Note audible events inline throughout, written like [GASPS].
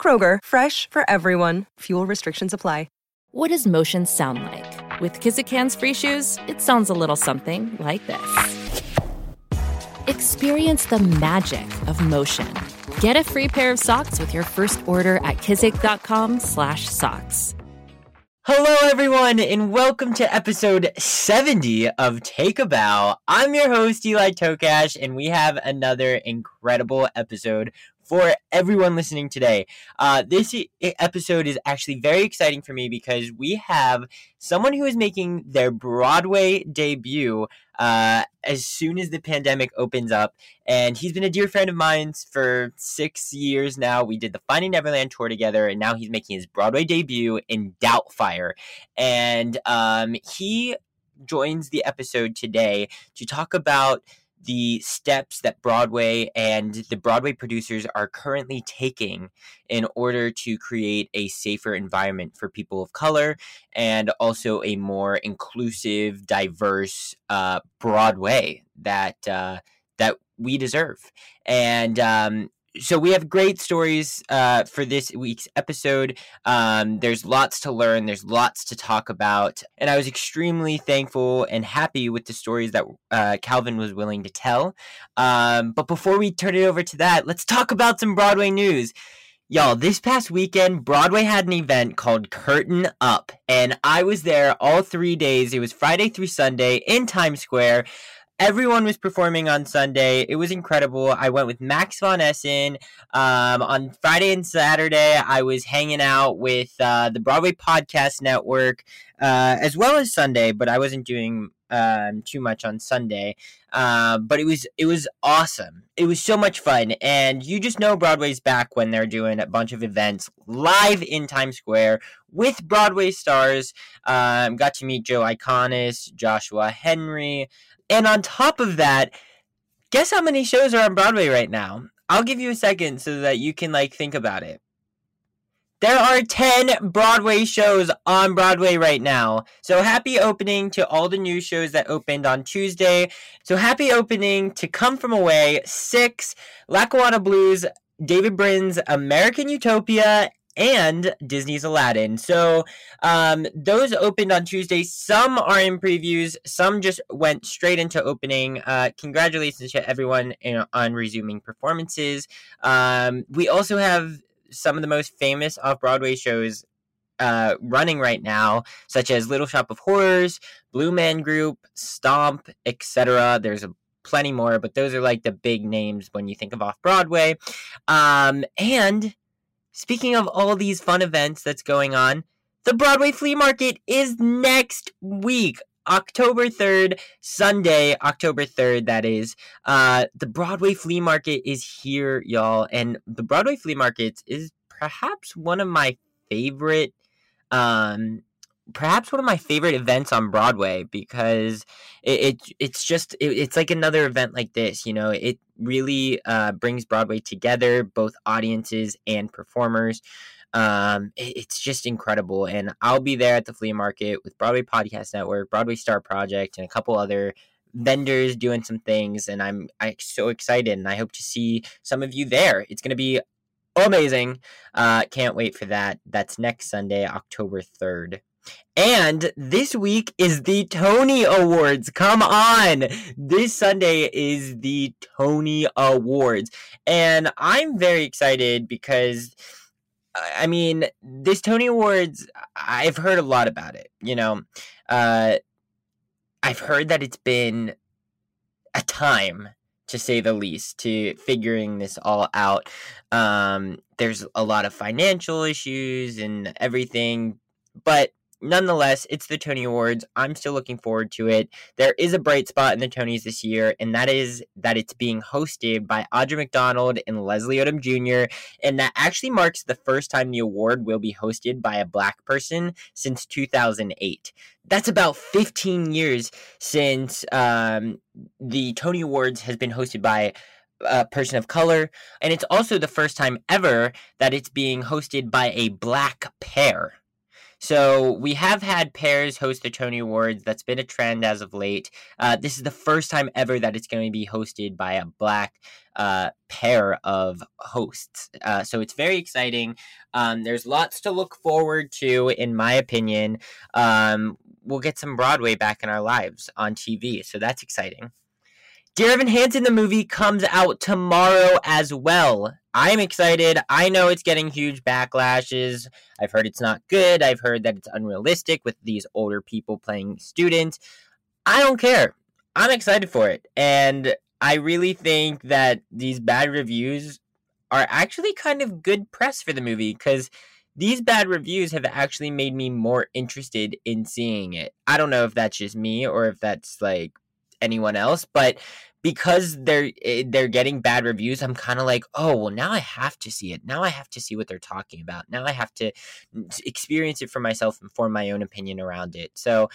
Kroger, fresh for everyone. Fuel restrictions apply. What does motion sound like? With Kizik hands free shoes, it sounds a little something like this. Experience the magic of motion. Get a free pair of socks with your first order at kizik.com/socks. Hello, everyone, and welcome to episode 70 of Take a Bow. I'm your host, Eli Tokash, and we have another incredible episode for everyone listening today. Uh, this episode is actually very exciting for me because we have someone who is making their Broadway debut uh, as soon as the pandemic opens up. And he's been a dear friend of mine for six years now. We did the Finding Neverland tour together, and now he's making his Broadway debut in Doubtfire. And um, he joins the episode today to talk about the steps that Broadway and the Broadway producers are currently taking in order to create a safer environment for people of color and also a more inclusive, diverse uh, Broadway that uh, that we deserve. And um, so we have great stories uh, for this week's episode. Um, there's lots to learn. There's lots to talk about, and I was extremely thankful and happy with the stories that uh, Calvin was willing to tell. Um, but before we turn it over to that, let's talk about some Broadway news. Y'all, this past weekend, Broadway had an event called Curtain Up, and I was there all three days. It was Friday through Sunday in Times Square. Everyone was performing on Sunday. It was incredible. I went with Max von Essen. Um, on Friday and Saturday, I was hanging out with uh, the Broadway Podcast Network, uh, as well as Sunday, but I wasn't doing um, too much on Sunday. Uh, but it was it was awesome. It was so much fun, and you just know Broadway's back when they're doing a bunch of events live in Times Square with Broadway stars. Um, got to meet Joe Iconis, Joshua Henry. And on top of that, guess how many shows are on Broadway right now? I'll give you a second so that you can like think about it. There are 10 Broadway shows on Broadway right now. So happy opening to all the new shows that opened on Tuesday. So happy opening to Come From Away, 6, Lackawanna Blues, David Byrne's American Utopia, and Disney's Aladdin. So um, those opened on Tuesday. Some are in previews. Some just went straight into opening. Uh, congratulations to everyone in, on resuming performances. Um, we also have some of the most famous off Broadway shows uh, running right now, such as Little Shop of Horrors, Blue Man Group, Stomp, etc. There's a plenty more, but those are like the big names when you think of off Broadway. Um, and Speaking of all these fun events that's going on, the Broadway Flea Market is next week. October 3rd, Sunday, October 3rd, that is. Uh, the Broadway Flea Market is here, y'all. And the Broadway Flea Market is perhaps one of my favorite um, perhaps one of my favorite events on Broadway because it, it it's just it, it's like another event like this. You know, it really uh, brings Broadway together, both audiences and performers. Um, it, it's just incredible, and I'll be there at the flea market with Broadway Podcast Network, Broadway Star Project, and a couple other vendors doing some things and I'm I'm so excited and I hope to see some of you there. It's going to be amazing. Uh can't wait for that. That's next Sunday, October 3rd. And this week is the Tony Awards. Come on. This Sunday is the Tony Awards. And I'm very excited because, I mean, this Tony Awards, I've heard a lot about it. You know, uh, I've heard that it's been a time to say the least, to figuring this all out. Um, there's a lot of financial issues and everything, but nonetheless, it's the Tony Awards. I'm still looking forward to it. There is a bright spot in the Tonys this year, and that is that it's being hosted by Audra McDonald and Leslie Odom Jr., and that actually marks the first time the award will be hosted by a black person since 2008. That's about 15 years since um, the Tony Awards has been hosted by a person of color, and it's also the first time ever that it's being hosted by a black pair. So we have had pairs host the Tony Awards. That's been a trend as of late. Uh, this is the first time ever that it's going to be hosted by a black uh, pair of hosts. Uh, so it's very exciting. Um, there's lots to look forward to, in my opinion. Um, we'll get some Broadway back in our lives on TV. So that's exciting. Dear Evan Hansen, the movie comes out tomorrow as well. I'm excited. I know it's getting huge backlashes. I've heard it's not good. I've heard that it's unrealistic with these older people playing students. I don't care. I'm excited for it. And I really think that these bad reviews are actually kind of good press for the movie because these bad reviews have actually made me more interested in seeing it. I don't know if that's just me or if that's like anyone else, but because they're eh, they're getting bad reviews, I'm kind of like, oh well, now I have to see it. Now I have to see what they're talking about. Now I have to experience it for myself and form my own opinion around it. So.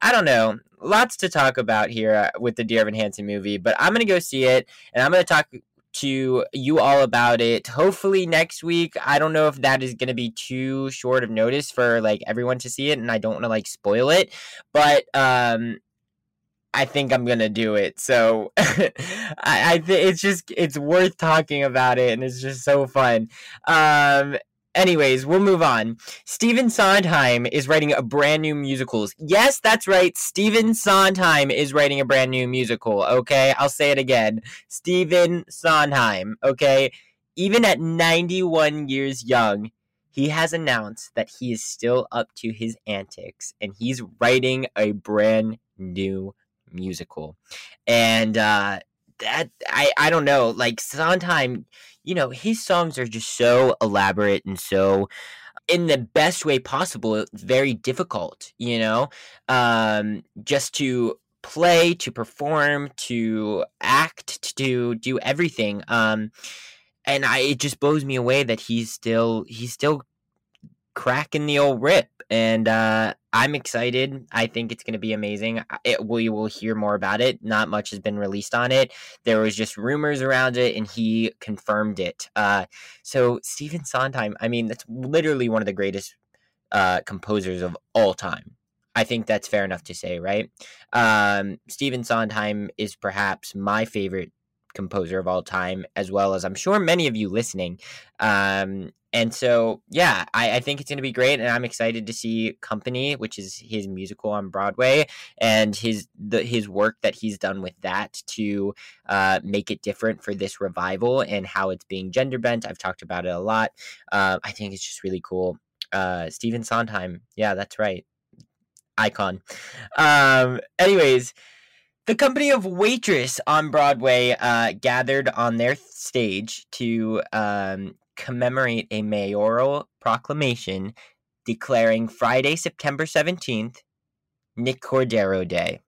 I don't know. Lots to talk about here uh, with the Dear Evan Hansen movie, but I'm to go see it and I'm to talk to you all about it. Hopefully next week. I don't know if that is going to be too short of notice for like everyone to see it and I don't want to like spoil it, but um I think I'm gonna do it. So [LAUGHS] I, I think it's just it's worth talking about it, and it's just so fun. Um, anyways, we'll move on. Stephen Sondheim is writing a brand new musicals. Yes, that's right. Stephen Sondheim is writing a brand new musical. Okay, I'll say it again. Stephen Sondheim. Okay, even at 91 years young, he has announced that he is still up to his antics and he's writing a brand new musical. And uh that I I don't know, like Sondheim, you know, his songs are just so elaborate and so in the best way possible, very difficult, you know? Um just to play, to perform, to act, to do do everything. Um and I it just blows me away that he's still he's still cracking the old rip and uh, I'm excited. I think it's going to be amazing. It, we will hear more about it. Not much has been released on it. There was just rumors around it, and he confirmed it. Uh, so Stephen Sondheim, I mean, that's literally one of the greatest uh, composers of all time. I think that's fair enough to say, right? Um, Stephen Sondheim is perhaps my favorite composer of all time, as well as I'm sure many of you listening. Um, and so yeah I, I think it's going to be great and i'm excited to see company which is his musical on broadway and his the his work that he's done with that to uh, make it different for this revival and how it's being gender bent. I've talked about it a lot. Uh, i think it's just really cool. Uh, stephen sondheim. Yeah that's right. Icon. Um anyways the company of Waitress on Broadway uh, gathered on their stage to um, commemorate a mayoral proclamation declaring Friday, September 17th, Nick Cordero Day.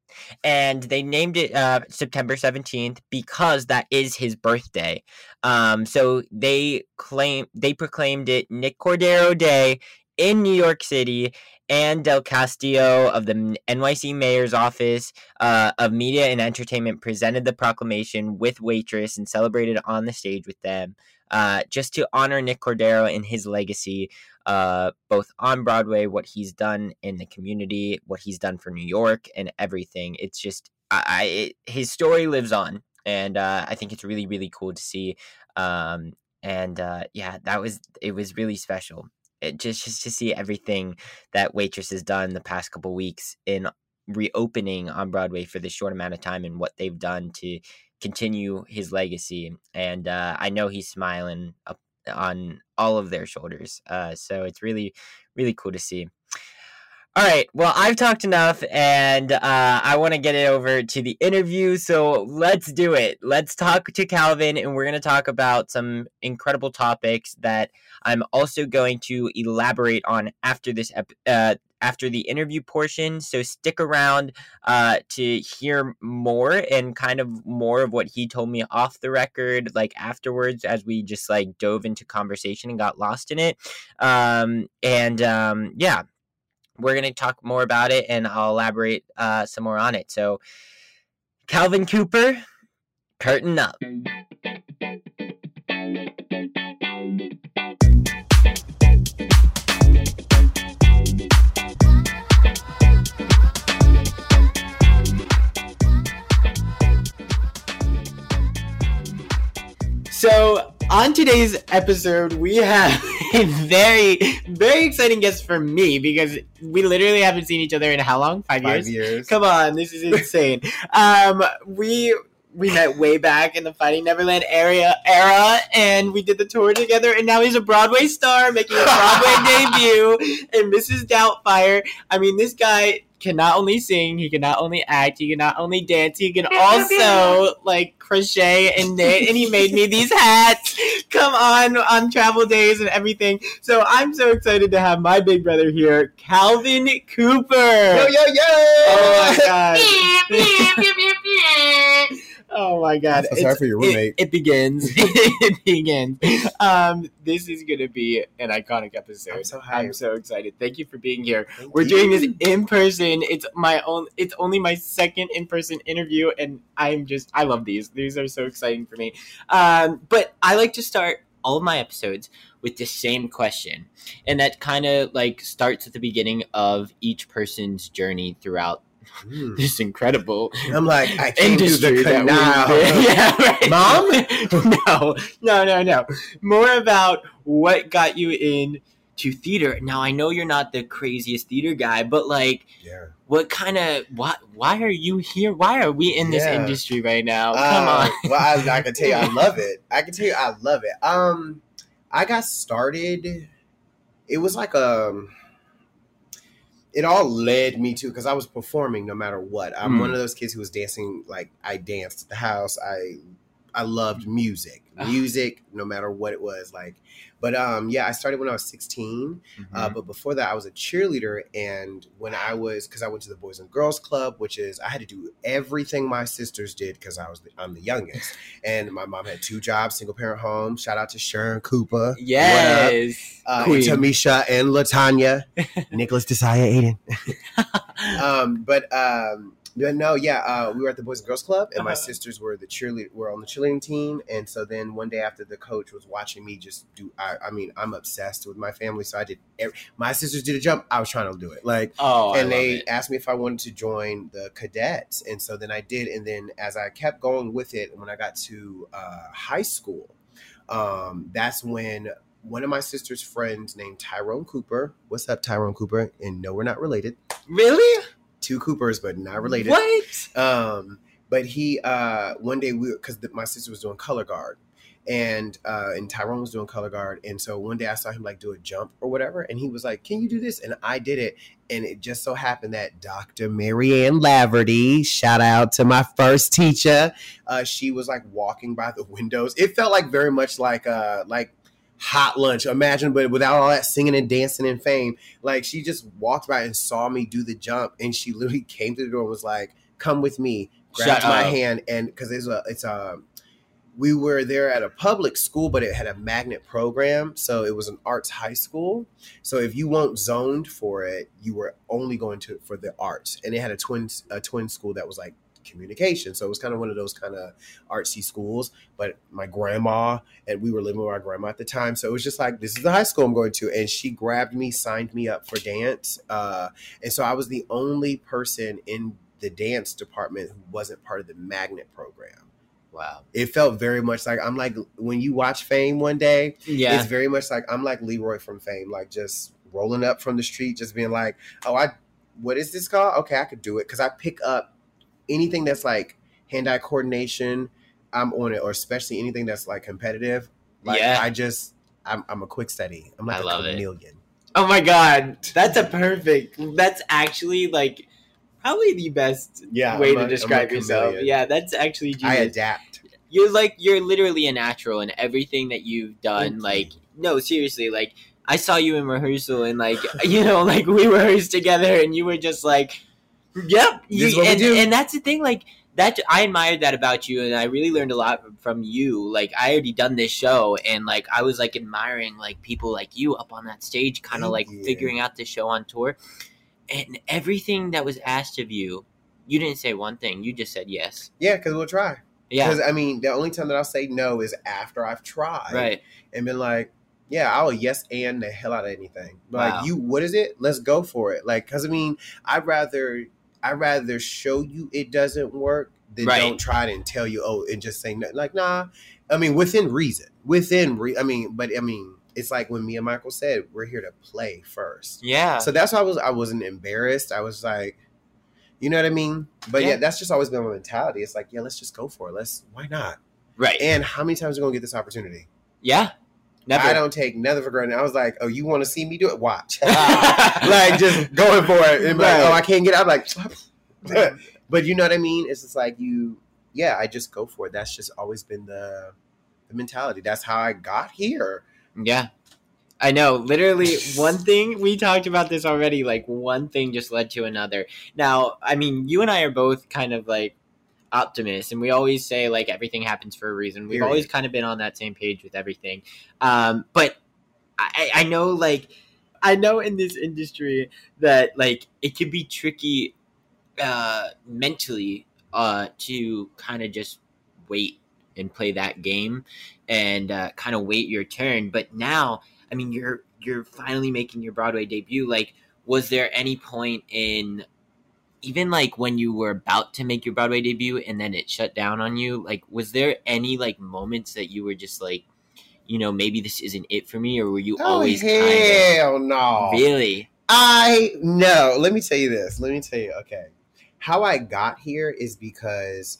And they named it uh, September 17th because that is his birthday. Um, so they claim they proclaimed it Nick Cordero Day in New York City, and Del Castillo of the NYC Mayor's Office uh, of Media and Entertainment presented the proclamation with Waitress and celebrated on the stage with them uh, just to honor Nick Cordero and his legacy, uh, both on Broadway, what he's done in the community, what he's done for New York, and everything. It's just, I, I it, his story lives on, and uh, I think it's really, really cool to see. Um, and uh, yeah, that was it was really special. It just just to see everything that Waitress has done the past couple weeks in reopening on Broadway for this short amount of time and what they've done to continue his legacy. And uh, I know he's smiling up on all of their shoulders. Uh, so it's really, really cool to see. All right. Well, I've talked enough, and uh, I want to get it over to the interview. So let's do it. Let's talk to Calvin, and we're going to talk about some incredible topics that I'm also going to elaborate on after this ep- uh, after the interview portion. So stick around uh, to hear more and kind of more of what he told me off the record, like afterwards, as we just like dove into conversation and got lost in it. Um, and um, yeah, we're going to talk more about it and I'll elaborate uh, some more on it. So, Calvin Cooper, curtain up. So, on today's episode, we have [LAUGHS] a very, very exciting guest for me because we literally haven't seen each other in how long? Five, Five years? years. Come on, this is insane. um, we we met way back in the Finding Neverland area era, and we did the tour together. And now he's a Broadway star, making a Broadway [LAUGHS] debut in Mrs. Doubtfire. I mean, this guy can not only sing, he can not only act, he can not only dance, he can also like crochet and knit. And he made me these hats. Come on, on travel days and everything. So I'm so excited to have my big brother here, Calvin Cooper. Yo yo yo! Oh my god. [LAUGHS] Oh my god. So sorry for your roommate. It, it begins. [LAUGHS] it begins. Um, this is gonna be an iconic episode. I'm so hyped. I'm so excited. Thank you for being here. Thank We're you. doing this in person. It's my own it's only my second in person interview and I'm just I love these. These are so exciting for me. Um, but I like to start all of my episodes with the same question. And that kind of like starts at the beginning of each person's journey throughout Mm. this incredible I'm like, I came through industry the that canal. we [LAUGHS] yeah, right. Mom? [LAUGHS] no, no, no, no. More about what got you in to theater. Now I know you're not the craziest theater guy, but like, Yeah. what kind of what? Why are you here? Why are we in this Yeah. industry right now? Come Uh, on. well, I, I can tell you, I love it. I can tell you, I love it. Um, I got started. It was like um, it all led me to because I was performing no matter what. I'm Mm. one of those kids who was dancing. Like I danced at the house. I I loved music, [LAUGHS] music, no matter what it was. Like, but um, yeah, I started when I was 16. Uh, Mm-hmm. but before that, I was a cheerleader, and when I was, because I went to the Boys and Girls Club, which is I had to do everything my sisters did because I was the, I'm the youngest, and my mom had two jobs, single parent home. Shout out to Sharon Cooper, yes, uh, and Tamisha and Latanya, [LAUGHS] Nicholas Desire Aiden. [LAUGHS] Um, but um, no, yeah, uh, we were at the Boys and Girls Club, and my Uh-huh. sisters were the cheerleader, were on the cheerleading team, and so then one day after the coach was watching me just do, I, I mean, I'm obsessed with my family, so I did. Every, my sisters did a jump, I was trying to do it, like, oh, and they it. asked me if I wanted to join the cadets, and so then I did, and then as I kept going with it, when I got to uh, high school, um, that's when. One of my sister's friends named Tyrone Cooper. What's up, Tyrone Cooper? And no, we're not related really two Coopers, but not related. what? Um, but he uh, one day we because my sister was doing color guard, and uh, and Tyrone was doing color guard, and so one day I saw him like do a jump or whatever, and he was like, "Can you do this?" And I did it, and it just so happened that Dr. Marianne Laverty, shout out to my first teacher, uh, she was like walking by the windows. It felt like very much like uh like hot lunch imagine but without all that singing and dancing and fame like she just walked by and saw me do the jump and she literally came to the door and was like come with me grabbed Shut my up. hand and because it's a it's a we were there at a public school but it had a magnet program so it was an arts high school. So if you weren't zoned for it you were only going to it for the arts. And it had a twin a twin school that was like communication. So it was kind of one of those kind of artsy schools. But my grandma and we were living with our grandma at the time so it was just like this is the high school i'm going to. And she grabbed me signed me up for dance uh, and so i was the only person in the dance department who wasn't part of the magnet program Wow. it felt very much like i'm like when you watch fame one day Yeah. it's very much like i'm like leroy from fame like just rolling up from the street just being like oh i what is this called okay i could do it because i pick up anything that's like hand-eye coordination i'm on it or especially anything that's like competitive like Yeah. i just i'm, I'm a quick study i'm like I a love it. chameleon Oh my god, that's a perfect. That's actually like probably the best yeah way I'm to a describe yourself. Yeah, that's actually i adapt You're like you're literally a natural in everything that you've done. Thank like you. no, seriously, like I saw you in rehearsal and like [LAUGHS] you know like we rehearsed together and you were just like, yep. This is You, what we and, do. and that's the thing like that I admired that about you and I really learned a lot from you. Like I already done this show and like I was like admiring like people like you up on that stage, kind of Thank like you. figuring out the show on tour, and everything that was asked of you. You didn't say one thing. You just said yes. Yeah, because we'll try. Yeah. Because I mean, the only time that I'll say no is after I've tried. Right. And been like, yeah, I'll yes and the hell out of anything. But Wow. Like you, what is it? Let's go for it. Like, because I mean, I'd rather I'd rather show you it doesn't work than Right. don't try it and tell you oh and just say no. Like, nah. I mean, within reason, within re- I mean, but I mean, it's like when me and Michael said we're here to play first. Yeah. So that's why I was I wasn't embarrassed. I was like, you know what I mean? But yeah, Yeah. that's just always been my mentality. It's like, yeah, let's just go for it. Let's why not? right. And how many times are we gonna get this opportunity? yeah. Never. I don't take nothing for granted. I was like, oh, you want to see me do it? Watch. [LAUGHS] [LAUGHS] like just going for it. And be like, oh, I can't get out. I'm like, [LAUGHS] but you know what I mean? It's just like you, yeah, I just go for it. That's just always been the the mentality. That's how I got here. Yeah. I know. Literally, one thing we talked about this already. Like one thing just led to another. Now, I mean, you and I are both kind of like optimists, and we always say like everything happens for a reason. We've always kind of been on that same page with everything. Um, but I, I know, like, I know in this industry that like it could be tricky uh, mentally uh, to kind of just wait and play that game and uh, kind of wait your turn. But now, I mean, you're you're finally making your Broadway debut. Like, was there any point in even like when you were about to make your Broadway debut and then it shut down on you? Like, was there any like moments that you were just like, you know, maybe this isn't it for me, or were you always oh, kind hell no. really? I no. Let me tell you this. Let me tell you. Okay, how I got here is because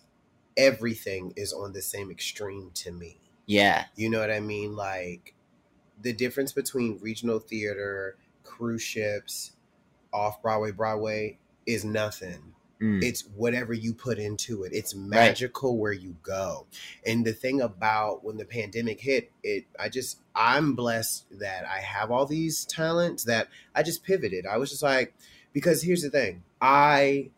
everything is on the same extreme to me. Yeah, You know what I mean? Like the difference between regional theater, cruise ships, off Broadway, Broadway is nothing. Mm. It's whatever you put into it. It's magical where you go. And the thing about when the pandemic hit, it I just I'm blessed that I have all these talents that I just pivoted. I was just like because here's the thing. I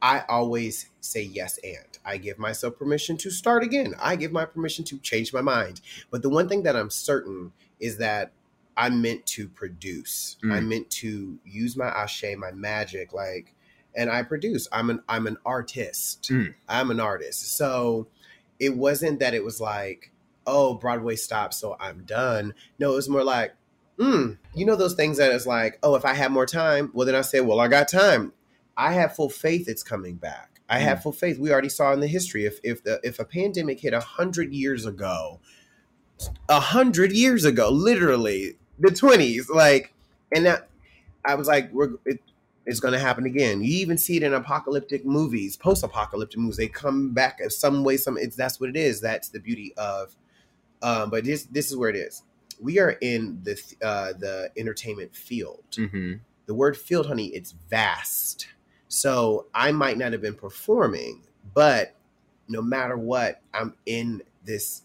I always say yes and I give myself permission to start again. I give my permission to change my mind. But the one thing that I'm certain is that I'm meant to produce. Mm. I'm meant to use my ashe, my magic, like and I produce. I'm an I'm an artist. Mm. I'm an artist. So it wasn't that it was like, oh, Broadway stopped, so I'm done. No, it was more like, hmm, you know those things that it's like, oh, if I had more time, well then I say, well, I got time. I have full faith it's coming back. I have full faith. We already saw in the history if if the if a pandemic hit a hundred years ago, a hundred years ago, literally the twenties, like, and that I was like, we're it, it's going to happen again. You even see it in apocalyptic movies, post-apocalyptic movies. They come back in some way. Some it's that's what it is. That's the beauty of. Um, but this this is where it is. We are in the uh, the entertainment field. Mm-hmm. The word field, honey, it's vast. So I might not have been performing, but no matter what, I'm in this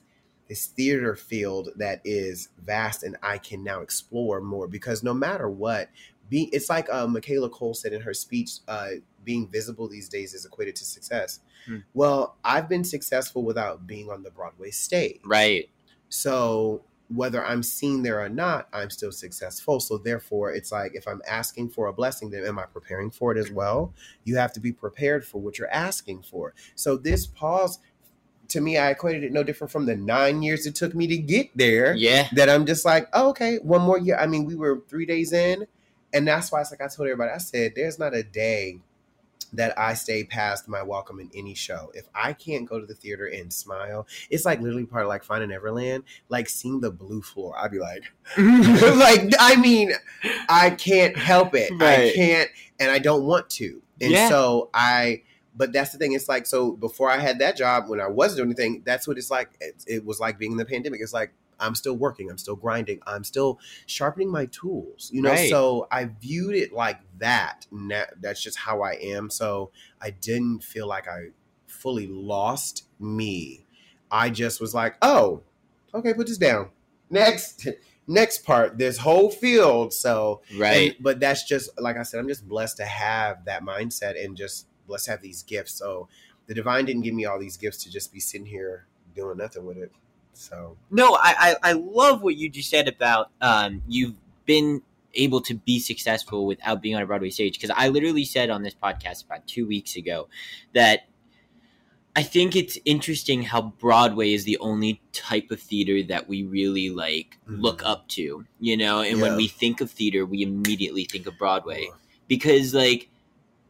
this theater field that is vast, and I can now explore more because no matter what, be it's like uh, Michaela Coel said in her speech, uh, being visible these days is equated to success. Hmm. Well, I've been successful without being on the Broadway stage. Right. So whether I'm seen there or not, I'm still successful. So therefore, it's like if I'm asking for a blessing, then am I preparing for it as well? You have to be prepared for what you're asking for. So this pause, to me, I equated it no different from the nine years it took me to get there. Yeah. That I'm just like, oh, okay, one more year. I mean, we were three days in, and that's why it's like I told everybody. I said, there's not a day that I stay past my welcome in any show. If I can't go to the theater and smile, it's like literally part of like Finding Neverland, like seeing the blue floor. I'd be like, [LAUGHS] [LAUGHS] like I mean, I can't help it. I can't, and I don't want to. And Yeah. so I. But that's the thing. It's like so. Before I had that job, when I wasn't doing anything, that's what it's like. It, it was like being in the pandemic. It's like I'm still working. I'm still grinding. I'm still sharpening my tools. You know. Right. So I viewed it like that. That, that's just how I am. So I didn't feel like I fully lost me. I just was like, oh, okay, put this down. Next. [LAUGHS] next part, this whole field. So Right. and- but that's just like I said, I'm just blessed to have that mindset and just blessed to have these gifts. So the divine didn't give me all these gifts to just be sitting here doing nothing with it. So No, I, I, I love what you just said about um, you've been able to be successful without being on a Broadway stage. Because I literally said on this podcast about two weeks ago that I think it's interesting how Broadway is the only type of theater that we really like Mhm. look up to, you know. And Yeah. when we think of theater, we immediately think of Broadway because like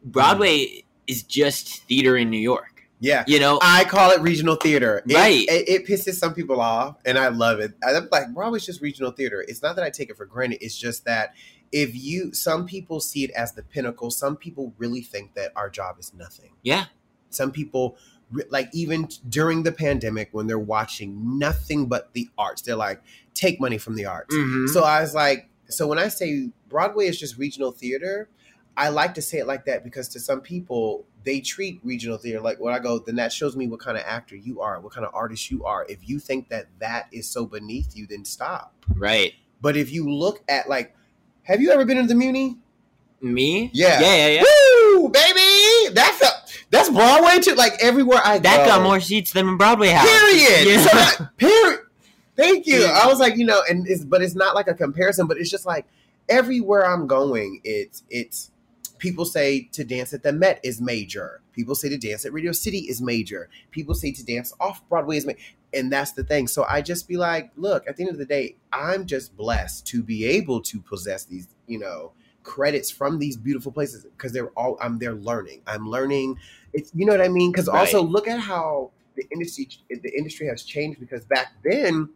Broadway is just theater in New York, yeah. you know. I call it regional theater. It, Right. It, it pisses some people off, and I love it. I'm like, Broadway's just regional theater. It's not that I take it for granted. It's just that if you, some people see it as the pinnacle. Some people really think that our job is nothing. yeah, Some people, like even during the pandemic, when they're watching nothing but the arts, they're like, take money from the arts. Mhm. So I was like, so when I say Broadway is just regional theater, I like to say it like that because to some people, they treat regional theater like when I go, then that shows me what kind of actor you are, what kind of artist you are. If you think that that is so beneath you, then stop. right. But if you look at like, have you ever been to the Muni? Me? Yeah. Yeah, yeah, yeah. Woo, baby! That's a, that's Broadway too. Like everywhere I That go. got more seats than Broadway House. Period. Yeah. So that, [LAUGHS] period. Thank you. Yeah. I was like, you know, and it's but it's not like a comparison, but it's just like everywhere I'm going, it's it's people say to dance at the Met is major. People say to dance at Radio City is major. People say to dance off Broadway is major. And that's the thing. So I just be like, look, at the end of the day, I'm just blessed to be able to possess these, you know, credits from these beautiful places because they're all I'm there learning. I'm learning. It's you know what I mean? Because also look at how the industry the industry has changed because back then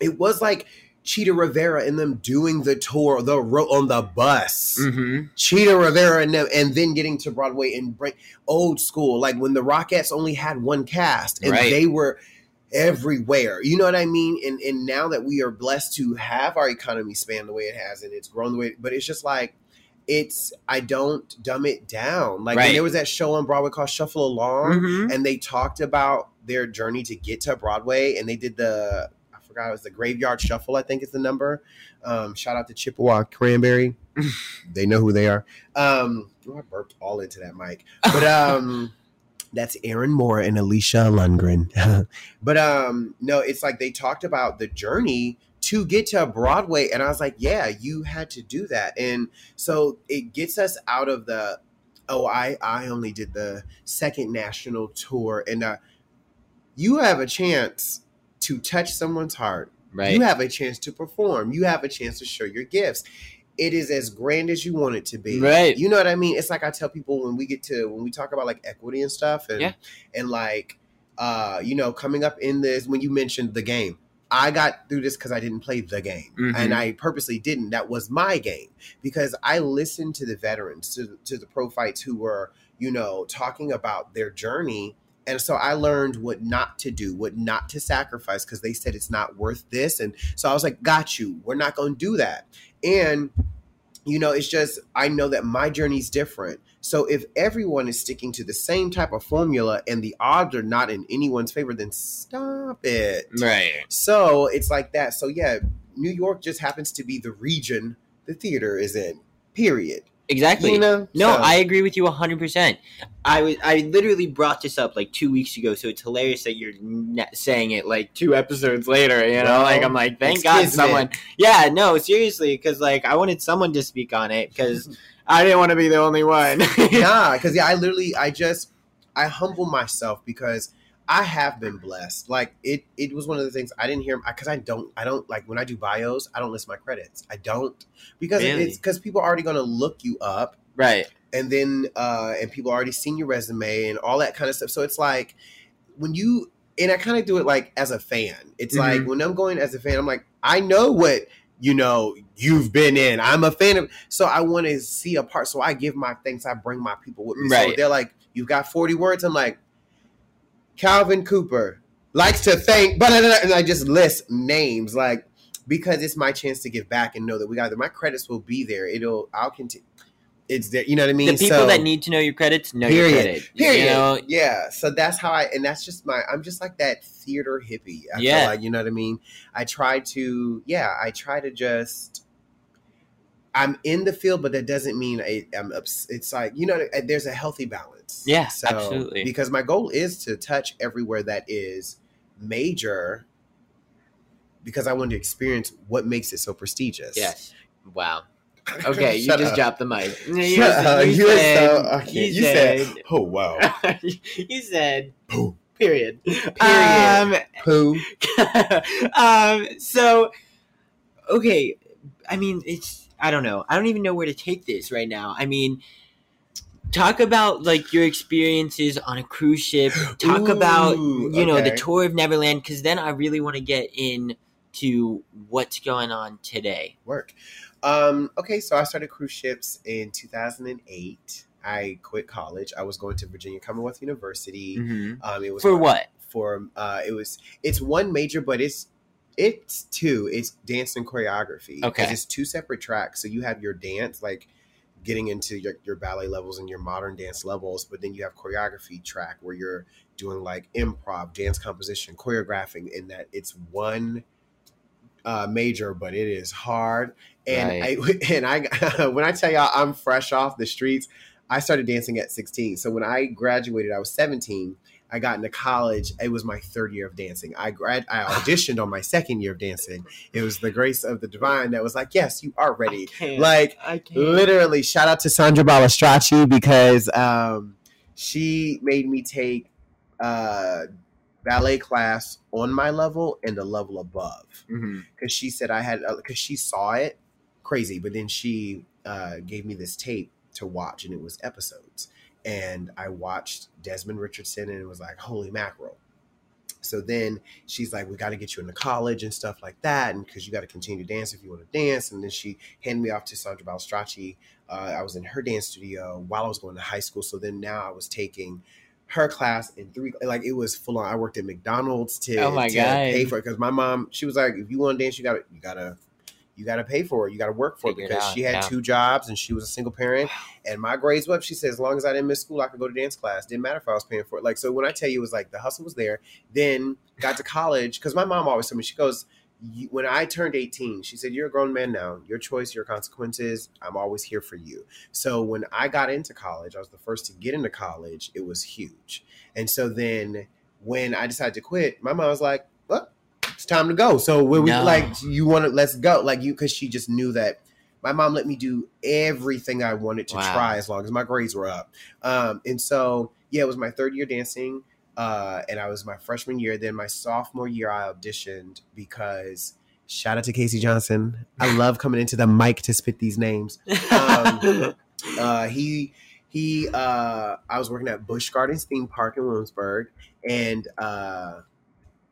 it was like Chita Rivera and them doing the tour, the on the bus. Mm-hmm. Chita Rivera and them, and then getting to Broadway and break old school, like when the Rockettes only had one cast and Right. they were everywhere. You know what I mean? And and now that we are blessed to have our economy span the way it has and it's grown the way, but it's just like it's I don't dumb it down. Like when Right. there was that show on Broadway called Shuffle Along, Mm-hmm. and they talked about their journey to get to Broadway, and they did the forgot it was the Graveyard Shuffle, I think is the number. Um, shout out to Chippewa Cranberry, [LAUGHS] they know who they are. Um, oh, I burped all into that mic, but [LAUGHS] um, that's Aaron Moore and Alicia Lundgren. [LAUGHS] but um, no, it's like they talked about the journey to get to Broadway, and I was like, yeah, you had to do that, and so it gets us out of the oh i i only did the second national tour and uh you have a chance to touch someone's heart Right. you have a chance to perform you have a chance to show your gifts it is as grand as you want it to be Right. you know what i mean it's like i tell people when we get to when we talk about like equity and stuff and Yeah. and like uh you know coming up in this when you mentioned the game I got through this because I didn't play the game, Mhm. and I purposely didn't. That was my game because I listened to the veterans, to, to the pro fights who were, you know, talking about their journey. And so I learned what not to do, what not to sacrifice because they said it's not worth this. And so I was like, got you. We're not going to do that. And, you know, it's just, I know that my journey's different. So if everyone is sticking to the same type of formula and the odds are not in anyone's favor, then stop it. Right. So it's like that. So yeah, New York just happens to be the region the theater is in. Period. Exactly. You know? No, So- I agree with you 100%. I was I literally brought this up like 2 weeks ago, so it's hilarious that you're saying it like 2 episodes later, you know? Well, like I'm like, thank God someone [LAUGHS] Yeah, no, seriously cuz like I wanted someone to speak on it cuz [LAUGHS] I didn't want to be the only one. nah, because yeah, I [LAUGHS] literally, I just, I humble myself because I have been blessed. Like it, it was one of the things I didn't hear because I don't, I don't like when I do bios, I don't list my credits. I don't because Really? it's because people are already going to look you up, right. and then uh and people already seen your resume and all that kind of stuff. So it's like when you and I kind of do it like as a fan. It's like Mhm. when I'm going as a fan, I'm like, I know what you know you've been in. I'm a fan of so I want to see a part. So I give my thanks, I bring my people with me. So Right. they're like, You've got 40 words. I'm like, Calvin Cooper likes to thank, but and I just list names like because it's my chance to give back and know that we got my credits will be there. It'll I'll continue. it's there. You know what I mean? the people So- that need to know your credits know your Period. credit. Period. You know, yeah. So that's how I, and that's just my, I'm just like that theater hippie. I Yeah. like, you know what I mean? I try to, yeah, I try to just, I'm in the field, but that doesn't mean I, I'm, ups- it's like, you know, there's a healthy balance. Yeah, So, absolutely. Because my goal is to touch everywhere that is major because I want to experience what makes it so prestigious. yes. Wow. [LAUGHS] Okay, you just up. dropped the mic. [LAUGHS] You, Shut you You said, so- okay, you said- Oh, wow. [LAUGHS] you said Pooh. period. Period. Um, Pooh. um, so okay, I mean, it's I don't know. I don't even know where to take this right now. I mean, talk about like your experiences on a cruise ship. Talk about Ooh, you know the tour of Neverland, because then I really want to get into what's going on today. work. Um, okay, so I started cruise ships in 2008. I quit college. I was going to Virginia Commonwealth University. Um, it was For my- what? For uh, it was it's one major, but it's it's two. It's dance and choreography. Okay. it's two separate tracks. So you have your dance, like getting into your, your ballet levels and your modern dance levels, but then you have choreography track where you're doing like improv, dance composition, choreographing, in that it's one uh, major, but it is hard. And I [LAUGHS] and I [LAUGHS] when I tell y'all I'm fresh off the streets, I started dancing at 16. So when I graduated, I was 17. I got into college. It was my third year of dancing. I grad I [LAUGHS] auditioned on my second year of dancing. It was the grace of the divine that was like, "Yes, you are ready." Like I can't. literally shout out to Sandra Balistracci because um, she made me take uh, ballet class on my level and the level above because she said I had because she saw it crazy, but then she uh, gave me this tape to watch and it was episodes, and I watched Desmond Richardson and it was like holy mackerel. So then she's like, "We got to get you into college and stuff like that, and because you got to continue to dance if you want to dance." And then she handed me off to Sandra Balstracci. Uh, I was in her dance studio while I was going to high school. So then now I was taking her class in three like it was full on. I worked at McDonald's to, Oh my to God. pay for it because my mom she was like, if you want to dance, you gotta you gotta you gotta pay for it. You gotta work for it it because out, she had yeah. two jobs and she was a single parent. And my grades were up. She said as long as I didn't miss school, I could go to dance class. Didn't matter if I was paying for it. Like so when I tell you it was like the hustle was there. Then got to college because my mom always told me she goes. When I turned 18, she said, You're a grown man now. Your choice, your consequences. I'm always here for you. So when I got into college, I was the first to get into college. It was huge. And so then when I decided to quit, my mom was like, "Well, it's time to go." So when we No. like, you want to let's go, like you, because she just knew that my mom let me do everything I wanted to Wow. try as long as my grades were up. Um, and so yeah, it was my third year dancing, uh, and I was my freshman year. Then my sophomore year, I auditioned because. Shout out to Casey Johnson. I [LAUGHS] love coming into the mic to spit these names Um, [LAUGHS] uh, he he uh, I was working at Busch Gardens theme park in Williamsburg, and uh,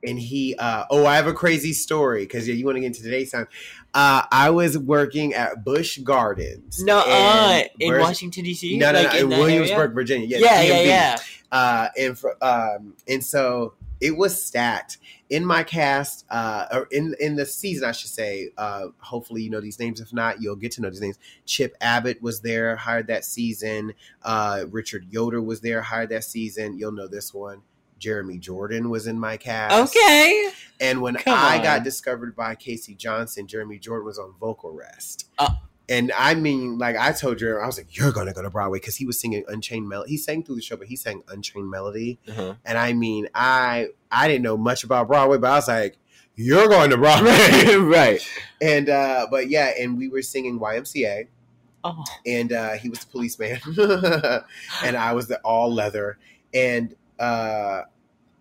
and he uh, oh I have a crazy story because yeah, you want to get into today's time. Uh, I was working at Busch Gardens. no, uh, in Washington D.C. No, no, Like, no, in Williamsburg, area? Virginia. Yeah, Yeah, yeah, DMV. yeah. Uh, and for, um, and so it was stacked in my cast. Uh, or in in the season, I should say. Uh, hopefully, you know these names. If not, you'll get to know these names. Chip Abbott was there, hired that season. Uh, Richard Yoder was there, hired that season. You'll know this one. Jeremy Jordan was in my cast. Okay. And when Come I on. got discovered by Casey Johnson, Jeremy Jordan was on vocal rest. Uh. and I mean, like I told Jeremy, I was like, "You're gonna go to Broadway" because he was singing Unchained Melody. He sang through the show, but he sang Unchained Melody. Uh-huh. And I mean, I I didn't know much about Broadway, but I was like, "You're going to Broadway." [LAUGHS] right. and uh, but yeah, and we were singing YMCA, Oh. and uh, he was the policeman, [LAUGHS] and I was the all leather. And uh,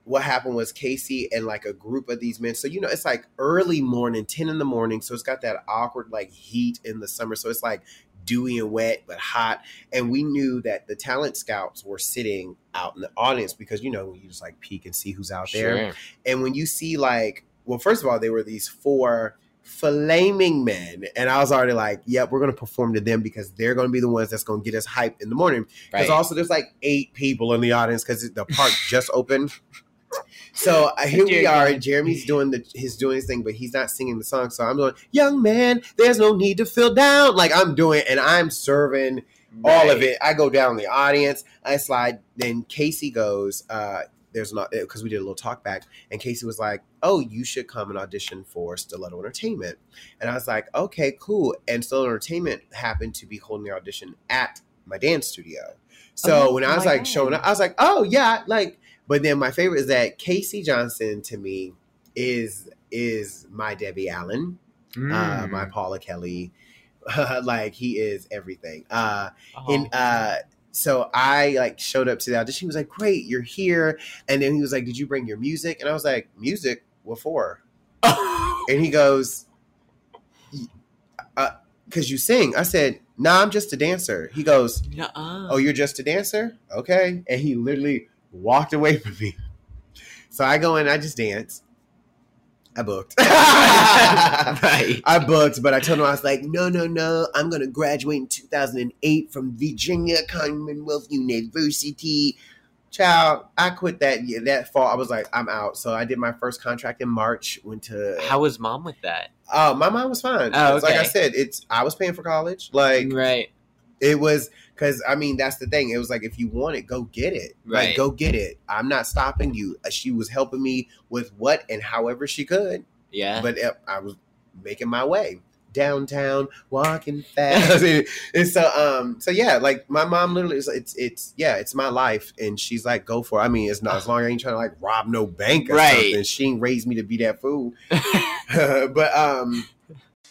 what happened was Casey and like a group of these men. So you know, it's like early morning, ten in the morning. So it's got that awkward like heat in the summer. So it's like dewy and wet but hot. And we knew that the talent scouts were sitting out in the audience because you know you just like peek and see who's out there. Sure. And when you see like, well, first of all, there were these four flaming men, and I was already like, "Yep, we're gonna perform to them because they're gonna be the ones that's gonna get us hyped in the morning." Because Right. also there's like eight people in the audience because the park just opened. So [LAUGHS] uh, here we are. Jeremy's doing the he's doing his thing, but he's not singing the song. So I'm going, "Young man, there's no need to feel down." Like I'm doing, and I'm serving all of it. I go down the audience, I slide. Then Casey goes, uh, there's not because we did a little talk back, and Casey was like, "Oh, you should come and audition for Stiletto Entertainment," and I was like, "Okay, cool." And Stiletto Entertainment happened to be holding the audition at my dance studio, so Oh, when I was my like God. showing up, I was like, "Oh yeah," like. But then my favorite is that Casey Johnson to me is is my Debbie Allen, uh, Mm. my Paula Kelly. [LAUGHS] like he is everything. Uh, Oh. and uh so I like showed up to the audition. He was like, "Great, you're here." And then he was like, "Did you bring your music?" And I was like, "Music? What for?" [LAUGHS] And he goes, uh, "Cause you sing." I said, "Nah, I'm just a dancer." He goes, Nuh-uh. "Oh, you're just a dancer? Okay." And he literally walked away from me. So I go in, I just dance. I booked. [LAUGHS] right. I booked, but I told him I was like, no, no, no. I'm gonna graduate in 2008 from Virginia Commonwealth University. Child, I quit that year, that fall. I was like, I'm out. So I did my first contract in March. Went to How was mom with that? Oh, my mom was fine. Oh, It's Like I said, it's I was paying for college. Like right. it was because I mean that's the thing. It was like if you want it, go get it. Right. Like go get it. I'm not stopping you. Uh, She was helping me with what and however she could Yeah. but I was making my way downtown, walking [LAUGHS] fast. and so, um, so yeah, like my mom literally, is it's, it's, yeah, it's my life, and she's like, go for. it. I mean, it's not as long as I ain't trying to like rob no bank or Right. something. She ain't raised me to be that fool. [LAUGHS] [LAUGHS] but um,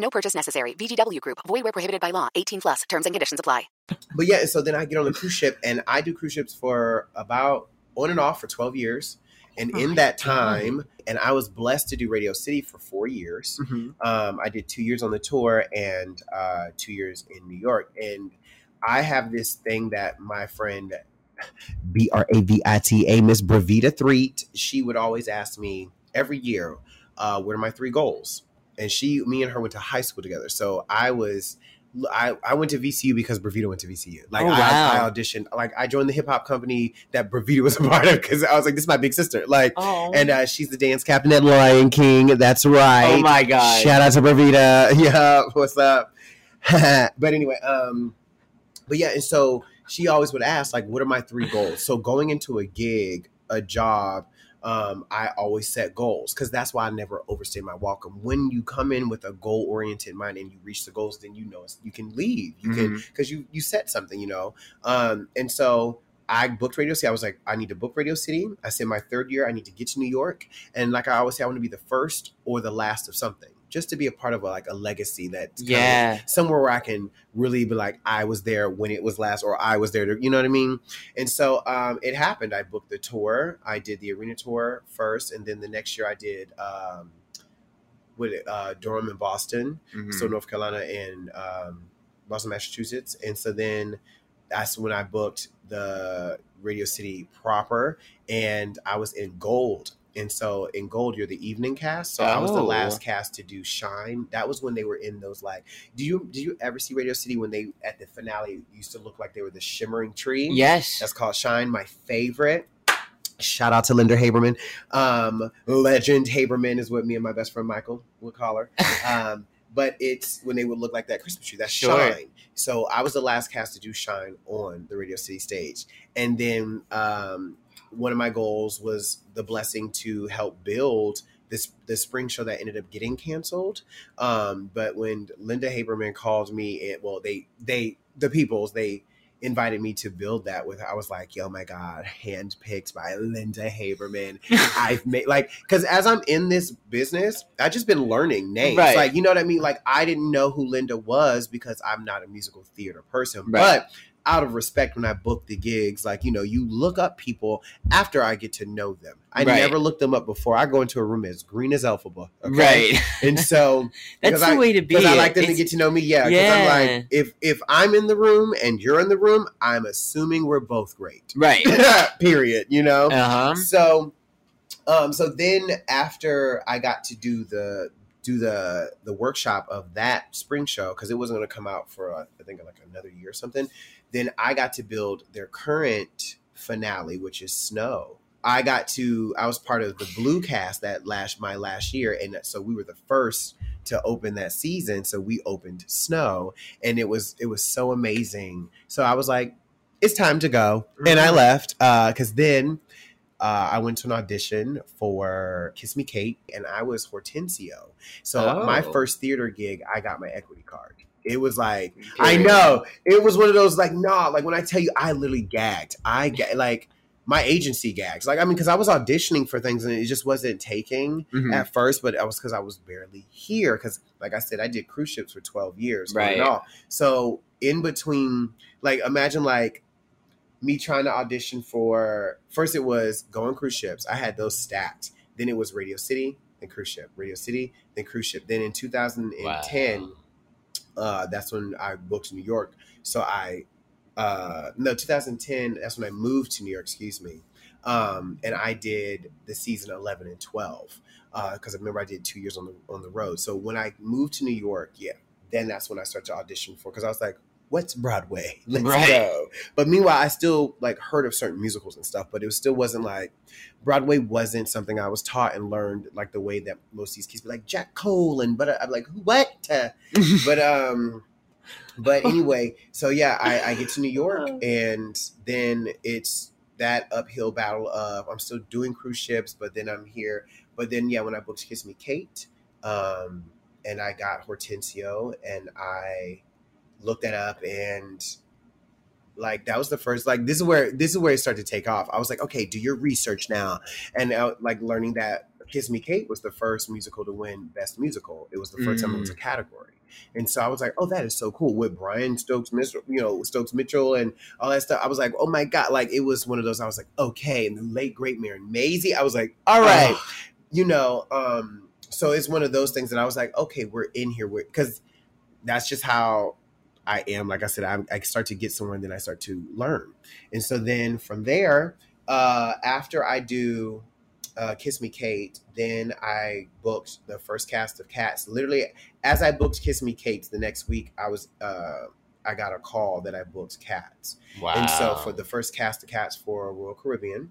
No purchase necessary. VGW Group. Void where prohibited by law. 18 plus. Terms and conditions apply. but yeah, so then I get on the cruise ship, and I do cruise ships for about on and off for 12 years. And in that time, and I was blessed to do Radio City for four years. Mhm. Um, I did two years on the tour and uh, two years in New York. And I have this thing that my friend [LAUGHS] B R A V I T A, Miss Bravita Threet, she would always ask me every year, uh, what are my three goals? And she, me and her went to high school together. So I was, I, I went to VCU because Bravita went to VCU. Like Oh, I, wow. I auditioned, like I joined the hip hop company that Bravita was a [LAUGHS] part of because I was like, this is my big sister. Like, Oh. and uh, she's the dance captain at Lion King. That's right. oh my god. Shout out to Bravita. [LAUGHS] Yeah, what's up? [LAUGHS] but anyway, um, but yeah, and so she always would ask, like, what are my three goals? So going into a gig, a job, um, I always set goals because that's why I never overstay my welcome. When you come in with a goal oriented mind and you reach the goals, then you know you can leave. You can because you you set something, you know. Um, and so I booked Radio City. I was like, I need to book Radio City. I said my third year, I need to get to New York. And like I always say, I want to be the first or the last of something, just to be a part of a, like a legacy that's kind of Yeah. somewhere where I can really be like, I was there when it was last, or I was there. To, you know what I mean? And so um, it happened. I booked the tour. I did the arena tour first, and then the next year I did. Um, with it, uh, Durham and Boston, Mhm. so North Carolina and um, Boston, Massachusetts, and so then that's when I booked the Radio City proper, and I was in Gold. And so in Gold, you're the evening cast. So I was the Oh. last cast to do Shine. That was when they were in those like. Do you do you ever see Radio City when they at the finale used to look like they were the shimmering tree? Yes. That's called Shine, my favorite. Shout out to Linda Haberman. Um, Legend Haberman is what me and my best friend Michael would call her. [LAUGHS] Um, but it's when they would look like that Christmas tree. That's Sure. Shine. So I was the last cast to do Shine on the Radio City stage. And then um, one of my goals was the blessing to help build this the spring show that ended up getting canceled. Um, but when Linda Haberman called me, it well they they the peoples they invited me to build that with. I was like, yo, my God, handpicked by Linda Haberman. [LAUGHS] I've made like because as I'm in this business, I just been learning names. Right. Like, you know what I mean? Like I didn't know who Linda was because I'm not a musical theater person. Right. But out of respect when I book the gigs, like, you know, you look up people after I get to know them. I Right. never looked them up before. I go into a room as green as Elphaba. okay? Right. And so [LAUGHS] That's the I- way to be. because I like them to get to know me. Yeah, because Yeah. I'm like, if if I'm in the room and you're in the room, I'm assuming we're both great. Right. [LAUGHS] Period. You know. Uh huh. So, um, so then after I got to do the do the the workshop of that spring show because it wasn't going to come out for uh, I think like another year or something. Then I got to build their current finale, which is Snow. I got to I was part of the Blue cast that last my last year, and so we were the first to open that season. So we opened Snow, and it was it was so amazing. So I was like, it's time to go, and I left because then uh, I went to an audition for Kiss Me Kate, and I was Hortensio. So my Oh. first theater gig, I got my equity card. It was like I know it was one of those like nah, like when I tell you, I literally gagged. I ga- like my agency gags. Like I mean, because I was auditioning for things and it just wasn't taking Mhm. at first, but it was because I was barely here. Because like I said, I did cruise ships for twelve years, Right. off. So in between, like imagine like me trying to audition for first it was going cruise ships. I had those stacked. Then it was Radio City, then cruise ship, Radio City, then cruise ship. Then in 2010, Wow. Uh, that's when I booked New York. So I, uh, no, 2010, that's when I moved to New York, excuse me. Um, and I did the season 11 and 12 because I remember I did two years on the on the road. So when I moved to New York, yeah, then that's when I started to audition for because I was like, what's Broadway? [LAUGHS] Let's Right. go. But meanwhile, I still like heard of certain musicals and stuff, but it still wasn't like Broadway wasn't something I was taught and learned like the way that most of these kids be like Jack Cole and but I'm like what? [LAUGHS] but um but [LAUGHS] anyway so yeah I, I get to new york and then it's that uphill battle of i'm still doing cruise ships but then i'm here but then yeah when i booked kiss me kate um and i got hortensio and i looked that up and like that was the first like this is where this is where it started to take off i was like okay do your research now and uh, like learning that kiss me kate was the first musical to win best musical it was the first time it was a category and so I was like, "Oh, that is so cool!" With Brian Stokes Mitchell, you know, Stokes Mitchell, and all that stuff. I was like, "Oh my god!" Like it was one of those. I was like, "Okay." And the late great Marin Mazzie. I was like, "All right," you know. Um, so it's one of those things that I was like, "Okay, we're in here," because that's just how I am. Like I said, I, I start to get somewhere, and then I start to learn. And so then from there, uh, after I do uh, Kiss Me Kate, then I booked the first cast of Cats. Literally, as I booked Kiss Me Kate, the next week I was uh, I got a call that I booked Cats. Wow. And so for the first cast of Cats for Royal Caribbean,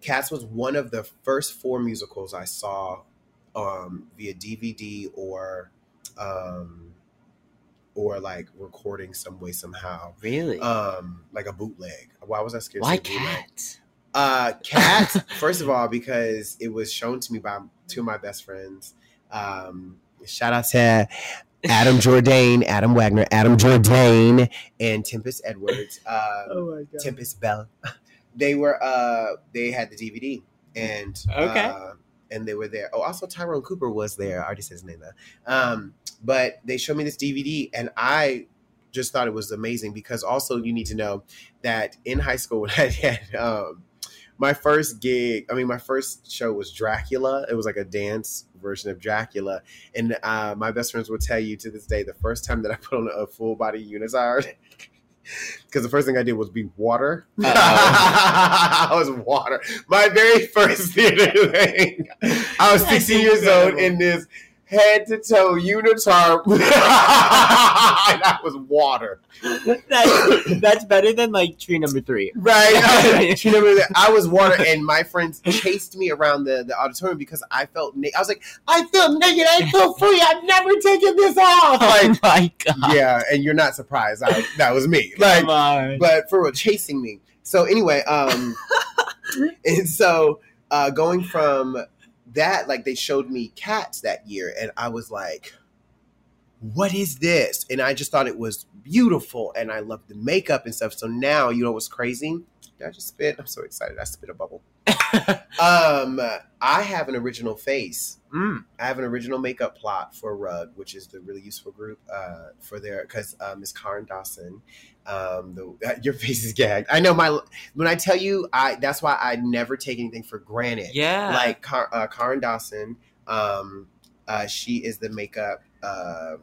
Cats was one of the first four musicals I saw um, via DVD or um, or like recording some way somehow. really, Um, like a bootleg. Why was I scared? why cat? bootleg? Uh, Cats. [LAUGHS] first of all, because it was shown to me by two of my best friends. Um, shout out to Adam Jourdain, Adam Wagner, Adam Jourdain, and Tempest Edwards. [LAUGHS] Um, Oh my god. Tempest Bell. [LAUGHS] They were uh they had the DVD and Okay. uh, and they were there. Oh, also Tyrone Cooper was there. I already said his name though. Um, but they showed me this DVD and I just thought it was amazing because also you need to know that in high school [LAUGHS] when I had um my first gig, I mean my first show was Dracula. It was like a dance version of Dracula. And uh, my best friends will tell you to this day the first time that I [LAUGHS] put on a full body unitard because the first thing I did was be water. [LAUGHS] I was water. My very first theater thing. I was 16 years old in this head to toe unitard. [LAUGHS] that was water. That's, that's better than like tree number three. Right. [LAUGHS] you know, I was water, and my friends chased me around the, the auditorium because I felt naked. I was like, I feel naked. I feel free. I've never taken this off. Like, oh my god. yeah, and you're not surprised. I, that was me. Like, Come on. but for real, chasing me. So anyway, um, [LAUGHS] and so uh, going from that like they showed me cats that year and I was like what is this? And I just thought it was beautiful and I loved the makeup and stuff. So now, you know what's crazy? Did I just spit? I'm so excited. I spit a bubble. [LAUGHS] um, I have an original face. Mm. I have an original makeup plot for Rug, which is the really useful group uh, for their because uh, Miss Karen Dawson. Um, the uh, [LAUGHS] your face is gagged. I know my when I tell you, I that's why I never take anything for granted. Yeah. like Car- uh, Karen Dawson. Um, uh, she is the makeup uh,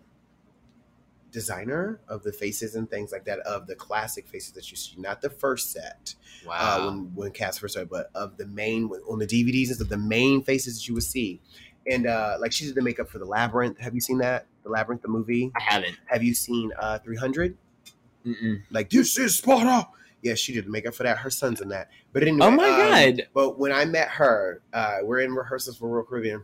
designer of the faces and things like that of the classic faces that you see, not the first set uh, Wow. when when cats first started, but of the main on the DVDs and stuff, the main faces that you would see. And uh, like she did the makeup for the Labyrinth. Have you seen that? The Labyrinth, the movie. I haven't. Have you seen uh, 300? Mm-mm. Like this is Sparta. Yeah, she did the makeup for that. Her son's in that. But anyway, Oh my um, God. But when I met her, uh, we're in rehearsals for Royal Caribbean,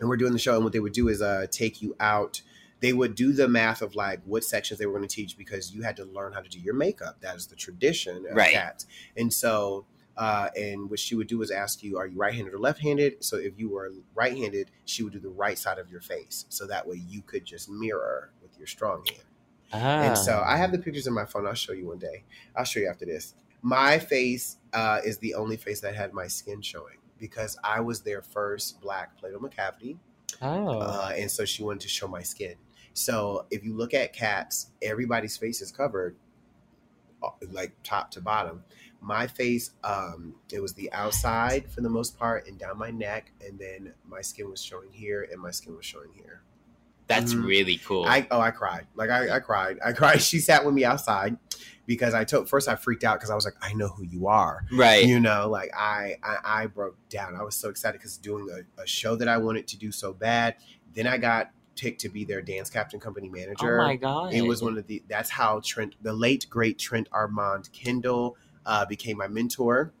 and we're doing the show. And what they would do is uh, take you out. They would do the math of like what sections they were going to teach because you had to learn how to do your makeup. That is the tradition of Right. cats. And so, uh, and what she would do is ask you, "Are you right-handed or left-handed?" So if you were right-handed, she would do the right side of your face, so that way you could just mirror with your strong hand. Ah. And so Ah. I have the pictures in my phone. I'll show you one day. I'll show you after this. My face uh, is the only face that had my skin showing because I was their first black Plato Macavity. Oh. Uh, and so she wanted to show my skin. So if you look at cats, everybody's face is covered, uh, like top to bottom. My face, um, it was the outside for the most part, and down my neck, and then my skin was showing here, and my skin was showing here. That's Mhm. really cool. I oh I cried like I, I cried I cried. [LAUGHS] She sat with me outside because I told first I freaked out because I was like I know who you are. right. You know, like I I, I broke down. I was so excited because doing a, a show that I wanted to do so bad. Then I got picked to be their dance captain company manager. oh manager. my god. It was one of the that's how Trent the late great Trent Armand Kendall uh, became my mentor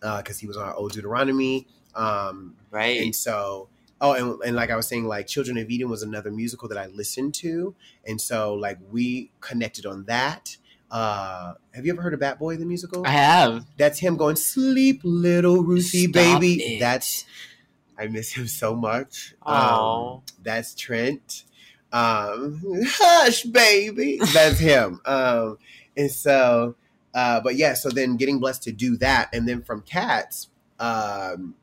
because he was on Old Deuteronomy. Um, right. and so, oh, and, and like I was saying, like Children of Eden was another musical that I listened to. And so, like, we connected on that. Uh, have you ever heard of Bat Boy, the musical? I have. That's him going, Sleep, little Ruthie, Stop baby. it. That's, I miss him so much. Um, that's Trent. Um, [LAUGHS] hush, baby. That's him. Um, and so, uh, but yeah, so then getting blessed to do that. And then from Cats, um,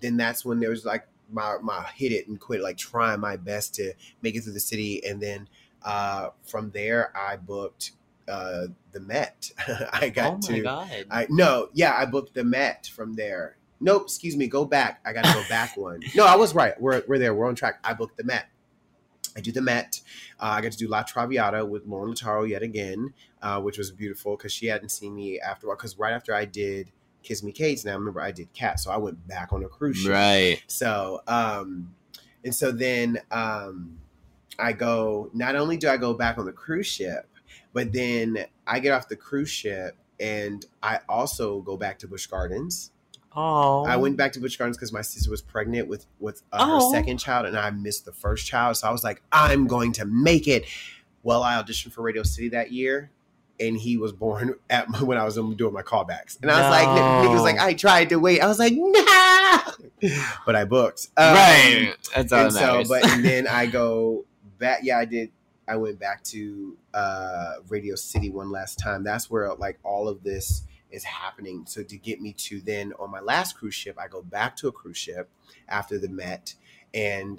then that's when there was like my, my hit it and quit, like trying my best to make it through the city. And then uh, from there, I booked uh, the Met. [LAUGHS] I got oh my to, god. I no, yeah, I booked the Met from there. Nope, excuse me, go back. I got to go [LAUGHS] back one. No, I was right. We're we're there. We're on track. I booked the Met. I do the Met. Uh, I got to do La Traviata with Lauren Lataro yet again, uh, which was beautiful because she hadn't seen me after while because right after I did Kiss Me Kate's, now remember I did Cat, so I went back on a cruise ship. right. So, um, and so then um, I go. Not only do I go back on the cruise ship, but then I get off the cruise ship and I also go back to Busch Gardens. Oh. I went back to Busch Gardens because my sister was pregnant with with uh, her second child, and I missed the first child. So I was like, I'm going to make it. Well, I auditioned for Radio City that year, and he was born at my, [LAUGHS] when I was doing my callbacks, and I was like, No. nigga was like, I tried to wait. I was like, nah, [LAUGHS] but I booked. Um, right. That's all and that so, matters. but and then [LAUGHS] I go back. Yeah, I did. I went back to uh, Radio City one last time. That's where like all of this is happening. So to get me to then on my last cruise ship, I go back to a cruise ship after the Met. And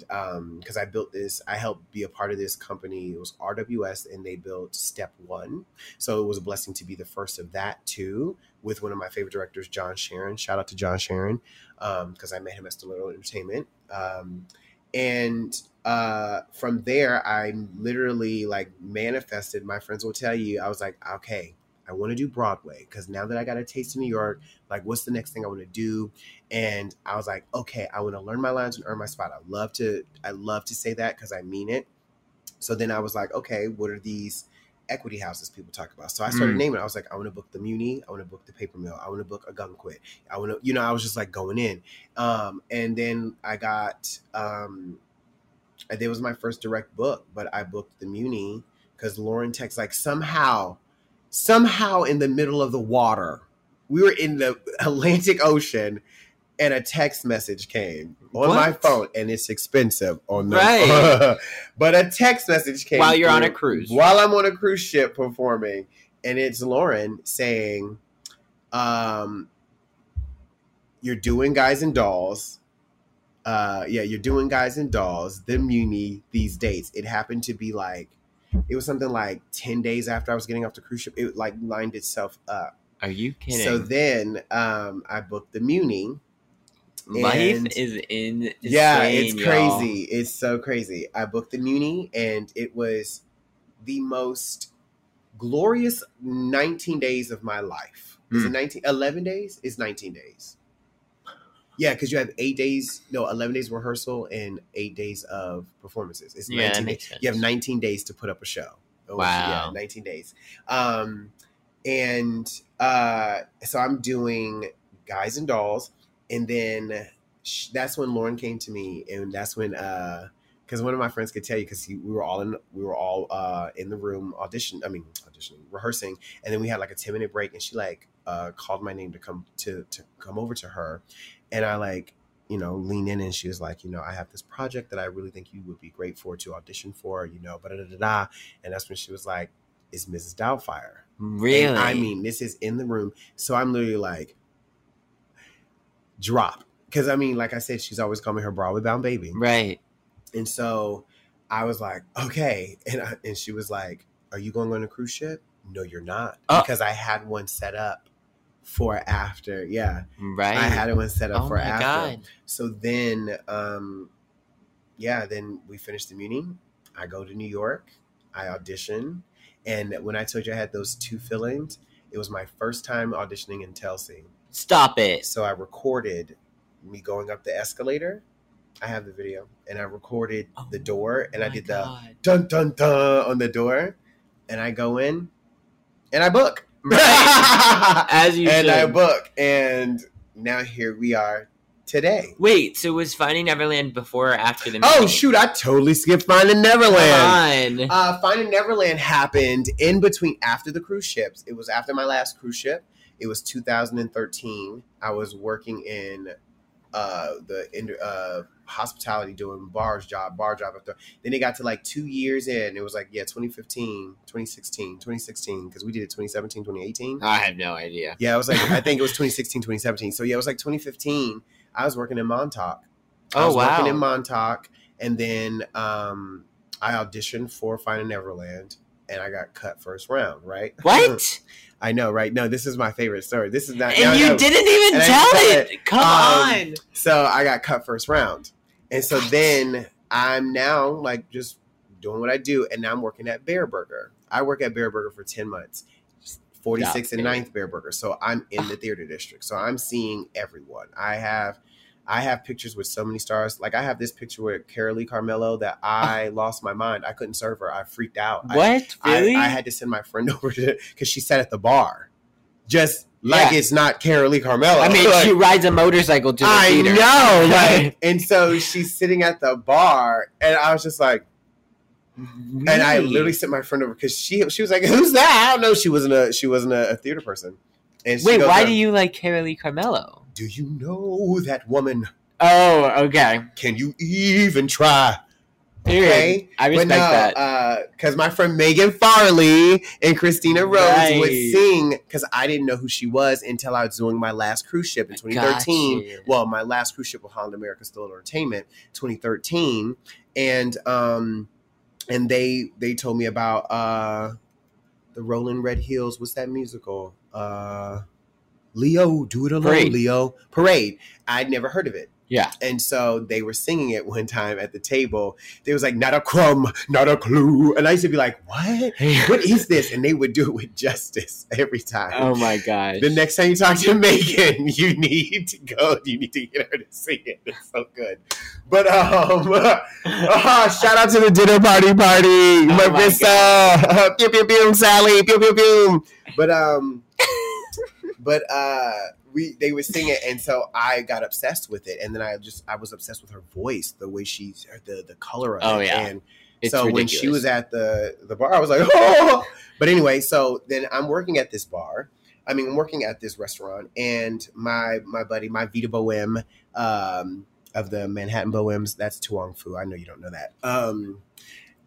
because I built this, I helped be a part of this company. It was RWS, and they built Step One. So it was a blessing to be the first of that too, with one of my favorite directors, John Sharon. Shout out to John Sharon, because I met him at Stiletto Entertainment. Um, and uh, from there, I literally like manifested. My friends will tell you, I was like, okay, I want to do Broadway because now that I got a taste of New York, like, what's the next thing I want to do? And I was like, okay, I want to learn my lines and earn my spot. I love to, I love to say that because I mean it. So then I was like, okay, what are these equity houses people talk about? So I started Mm. naming. I was like, I want to book the Muni. I want to book the Paper Mill. I want to book Ogunquit. I want to, you know, I was just like going in. Um, and then I got, um, it was my first direct book, but I booked the Muni because Lauren texts like somehow, somehow in the middle of the water, we were in the [LAUGHS] Atlantic Ocean, and a text message came on my phone, and it's expensive on the Right. [LAUGHS] but a text message came While you're on a cruise. While I'm on a cruise ship performing, and it's Lauren saying, um, "You're doing guys and dolls." Uh, yeah, you're doing guys and dolls. The Muni these dates. It happened to be like, it was something like ten days after I was getting off the cruise ship. It like lined itself up. Are you kidding? So then um, I booked the Muni. Life and- is in. Yeah, it's crazy. It's so crazy. I booked the Muni and it was the most glorious 19 days of my life. Is Hmm. it 19 11 days? It's 19 days. Yeah, because you have eight days, no, 11 days rehearsal and eight days of performances. It's Yeah, 19 days. You have 19 days to put up a show. Was- Wow. Yeah, 19 days. Um, and uh, so I'm doing Guys and Dolls. And then sh- that's when Lauren came to me. And that's when, because one of my friends could tell you, because we were all in, we were all uh, in the room audition. I mean, auditioning, rehearsing. And then we had like a 10 minute break. And she like uh, called my name to come to, to come over to her. And I like, you know, lean in and she was like, you know, I have this project that I really think you would be great for to audition for, you know, but da da da. And that's when she was like, "Is Mrs. Doubtfire?" Really? And I mean, this is in the room, so I'm literally like, drop, because I mean, like I said, she's always calling me her Broadway bound baby, right. and so I was like, okay, and I, and she was like, "Are you going on a cruise ship?" No, you're not, Uh. because I had one set up for after. Yeah, Right. I had it one set up oh for after. god. So then, um, yeah, then we finished the Muni. I go to New York. I audition, and when I told you I had those two fillings, it was my first time auditioning in Telsey. Stop it. So I recorded me going up the escalator. I have the video, and I recorded the door, and I Oh did the dun dun dun on the door, and I go in, and I book. Right. [LAUGHS] As you said. and I book, and now here we are today. Wait, so was Finding Neverland before or after the Oh shoot! I totally skipped Finding Neverland. Come on. Uh, Finding Neverland happened in between after the cruise ships. It was after my last cruise ship. It was 2013. I was working in uh, the in, uh, hospitality doing bars job, bar job. After then, it got to like two years in. It was like yeah, 2015, 2016, 2016 because we did it 2017, 2018. I have no idea. Yeah, I was like I think it was [LAUGHS] 2016, 2017. So yeah, it was like 2015. I was working in Montauk. I Oh, was working in Montauk, and then um, I auditioned for Finding Neverland, and I got cut first round. Right? What? [LAUGHS] I know, right? No, this is my favorite story. This is not. and no, you no. didn't even And tell said it. Come Um, on. So I got cut first round, and so then I'm now like just doing what I do, and now I'm working at Bareburger. I work at Bareburger for ten months. 46 and Yeah, 9th Bareburger. So I'm in the theater district. So I'm seeing everyone. I have I have pictures with so many stars. Like I have this picture with Carolee Carmello that oh. I lost my mind. I couldn't serve her. I freaked out. What? I, Really? I, had to send my friend [LAUGHS] over to because she sat at the bar. Just like Yeah. it's not Carolee Carmello. I mean, [LAUGHS] Like, she rides a motorcycle to the I theater. know, [LAUGHS] like, and so she's sitting at the bar, and I was just like, and I literally sent my friend over because she she was like, "Who's that?" I don't know. She wasn't a she wasn't a, a theater person. And she Wait, why do you like Carolee Carmello? Do you know that woman? Oh, okay. Can you even try? Okay, I respect that. Because my friend Megan Farley and Christina Rose would sing because I didn't know who she was until I was doing my last cruise ship in 2013. Gotcha. Well, my last cruise ship with Holland America Stiletto Entertainment, 2013, and um, and they they told me about uh, the Rolling Red Hills. What's that musical? Uh, Leo, do it alone, Parade. Leo. Parade. I'd never heard of it. Yeah. And so they were singing it one time at the table. They was like, not a crumb, not a clue. And I used to be like, what? What is this? And they would do it with justice [LAUGHS] every time. oh my God. The next time you talk to [LAUGHS] Megan, you need to go. You need to get her to sing it. It's so good. But um, ah, [LAUGHS] shout out to the dinner party party, my Marissa, pew pew pew, Sally, pew pew pew. But um, but uh, we they would sing it, and so I got obsessed with it, and then I just I was obsessed with her voice, the way she, the the color of Oh, it, yeah. and It's so when she was at the the bar, I was like, [LAUGHS] oh. But anyway, so then I'm working at this bar, I mean, I'm working at this restaurant, and my my buddy, my Vida Boheme, um, of the Manhattan Bohems, that's To Wong Foo. I know you don't know that. Um,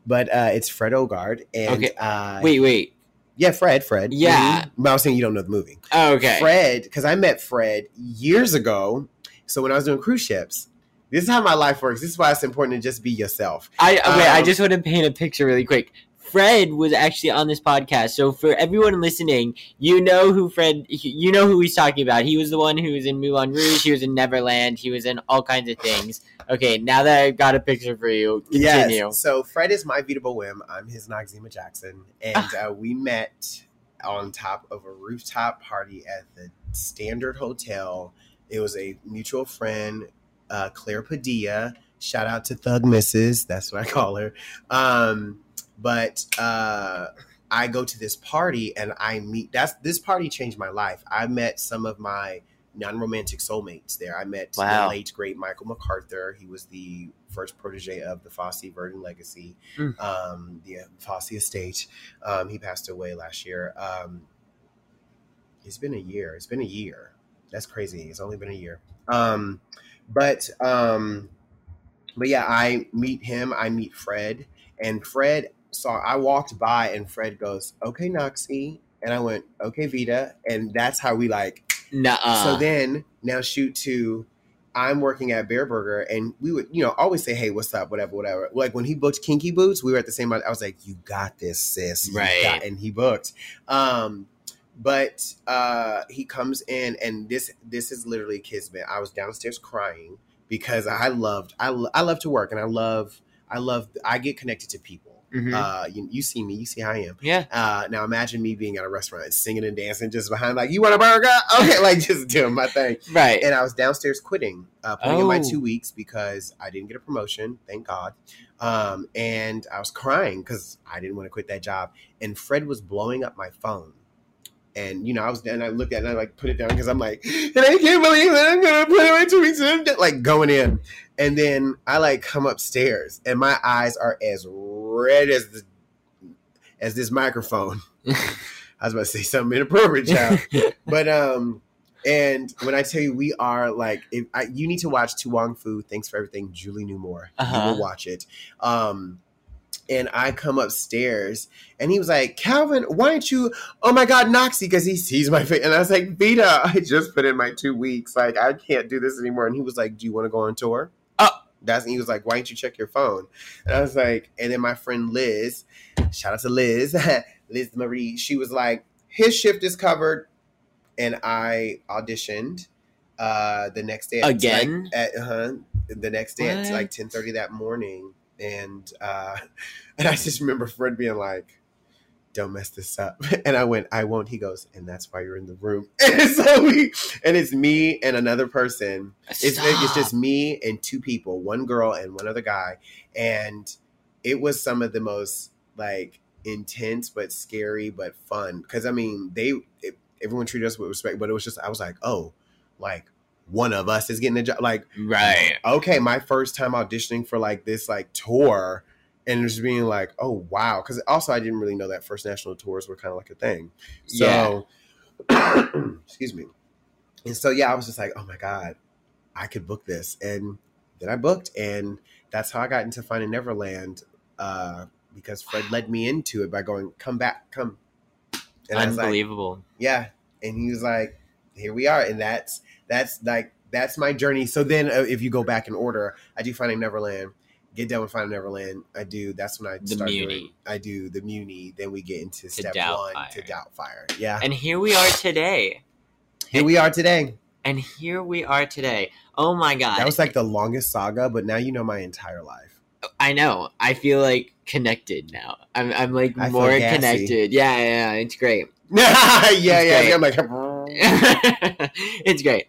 but uh, it's Fred Odgaard, and Okay. uh, Wait, wait. Yeah, Fred, Fred, Yeah. Mhm. But I was saying you don't know the movie. Okay. Fred, because I met Fred years ago. So when I was doing cruise ships, this is how my life works. This is why it's important to just be yourself. I wait. I Um, just want to paint a picture really quick. Fred was actually on this podcast, so for everyone listening, you know who Fred, you know who he's talking about. He was the one who was in Moulin Rouge. He was in Neverland. He was in all kinds of things. Okay, now that I've got a picture for you, continue. Yes. So Fred is my Vita Whim. I'm his Noxeema Jackson, and uh, we met on top of a rooftop party at the Standard Hotel. It was a mutual friend, uh, Claire Padilla. Shout out to Thug Mrs. That's what I call her. Um, but uh, I go to this party and I meet. That's this party changed my life. I met some of my non-romantic soulmates there. I met Wow. the late great Michael MacArthur. He was the first protege of the Fosse Verdon legacy, Mm. um, the Fosse estate. Um, he passed away last year. Um, it's been a year. It's been a year. That's crazy. It's only been a year. Um, but um, but yeah, I meet him. I meet Fred, and Fred saw. I walked by, and Fred goes, "Okay, Noxie," and I went, "Okay, Vida," and that's how we like Nuh-uh. so then now shoot to I'm working at Bareburger and we would, you know, always say, Hey, what's up? Whatever, whatever. Like when he booked Kinky Boots, we were at the same I was like, You got this, sis. You Right. got-" and he booked. Um but uh he comes in and this this is literally kismet. I was downstairs crying because I loved I, I love to work and I love I love I get connected to people. Mhm. Uh you, you see me, you see how I am. yeah. Uh, now imagine me being at a restaurant, singing and dancing just behind, like, "You want a burger?" [LAUGHS] Okay, like just doing my thing. Right. And I was downstairs quitting, uh, putting in my Oh. two weeks because I didn't get a promotion, thank God. Um, and I was crying because I didn't want to quit that job. And Fred was blowing up my phone. And you know, I was and I looked at it and I like put it down because I'm like, and I can't believe that I'm gonna put in my two weeks and I'm like going in. And then I like come upstairs and my eyes are as red as the as this microphone. [LAUGHS] [LAUGHS] I was about to say something inappropriate, child. [LAUGHS] but um, and when I tell you we are like, if I, you need to watch To Wong Foo. Thanks for everything, Julie Newmar. You Uh-huh. will watch it. Um, and I come upstairs, and he was like, "Calvin, why don't you? Oh my God, Noxie, because he sees my face." And I was like, "Vida, I just put in my two weeks. Like, I can't do this anymore." And he was like, "Do you want to go on tour?" Oh. That's and he was like, "Why don't you check your phone?" And I was like, and then my friend Liz, shout out to Liz, [LAUGHS] Liz Marie, she was like, "His shift is covered," and I auditioned uh the next day at, Again? like, at uh the next day at like 10 30 that morning and uh [LAUGHS] and i just remember fred being like don't mess this up. [LAUGHS] And i went i won't. He goes and that's why you're in the room. [LAUGHS] And so we and it's me and another person. It's, it's just me and two people one girl and one other guy. And it was some of the most like intense but scary but fun. Because i mean they it, everyone treated us with respect but it was just i was like oh like one of us is getting a job. Like right. okay my first time auditioning for like this like tour and just being like oh wow because also i didn't really know that first national tours were kind of like a thing. So [CLEARS THROAT] excuse me. And so yeah i was just like oh my god i could book this and then i booked and that's how i got into finding neverland uh because fred led me into it by going come back come and I was like, Unbelievable. yeah and he was like here we are and that's that's like that's my journey. So then uh, if you go back in order i do finding neverland get done with finding neverland i do that's when i The start Muni. doing i do the muni then we get into step Doubtfire. one to doubtfire yeah and here we are today. here we are today And here we are today. Oh my god. that was like the longest saga but now you know my entire life I know. I feel like connected now. I'm I'm like I more connected. Yeah, yeah, yeah, it's great. [LAUGHS] yeah yeah, great. yeah i'm like [LAUGHS] [LAUGHS] it's great.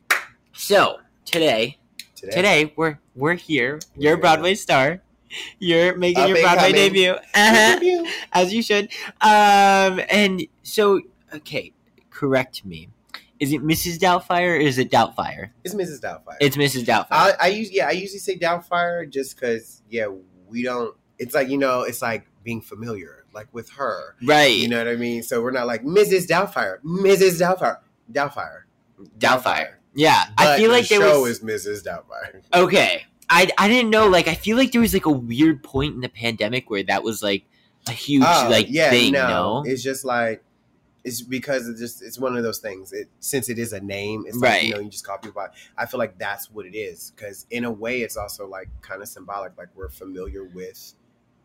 So today, today, today we're we're here. We're You're a. Broadway star. You're making Up your Broadway coming. debut, [LAUGHS] uh-huh, as you should. Um, and so okay, correct me. Is it Mrs. Doubtfire or is it Doubtfire? it's mrs doubtfire It's Mrs. Doubtfire. I, I use yeah, I usually say Doubtfire just because yeah, we don't. It's like you know, it's like being familiar. like with her. Right. You know what I mean? So we're not like Mrs. Doubtfire, Mrs. Doubtfire, Doubtfire, Doubtfire. Yeah, But I feel the like there show was is Mrs. Doubtfire. [LAUGHS] okay. I I didn't know. Like I feel like there was like a weird point in the pandemic where that was like a huge Oh, like yeah, thing. no, No, it's just like it's because it's just it's one of those things. It since it is a name, it's Right. like you know you just call people By, I feel like that's what it is because in a way it's also like kind of symbolic. Like we're familiar with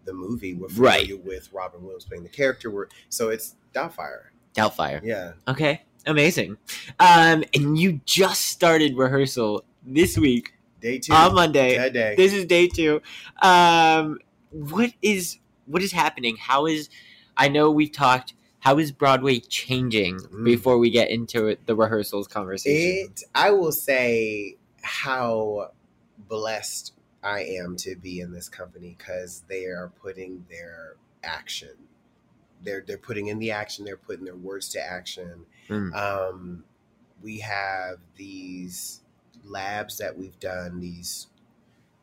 the movie, we're Right. familiar with Robin Williams playing the character. We're so it's Doubtfire. Doubtfire. Yeah, Okay, amazing. Um, and you just started rehearsal this week day two on Monday. today. This is day two. Um, what is what is happening? How is I know we've talked. How is Broadway changing Mm. before we get into it, the rehearsals conversation? It, I will say how blessed I am to be in this company because they are putting their action. They're they're putting in the action. They're putting their words to action. Mm. Um, we have these labs that we've done. These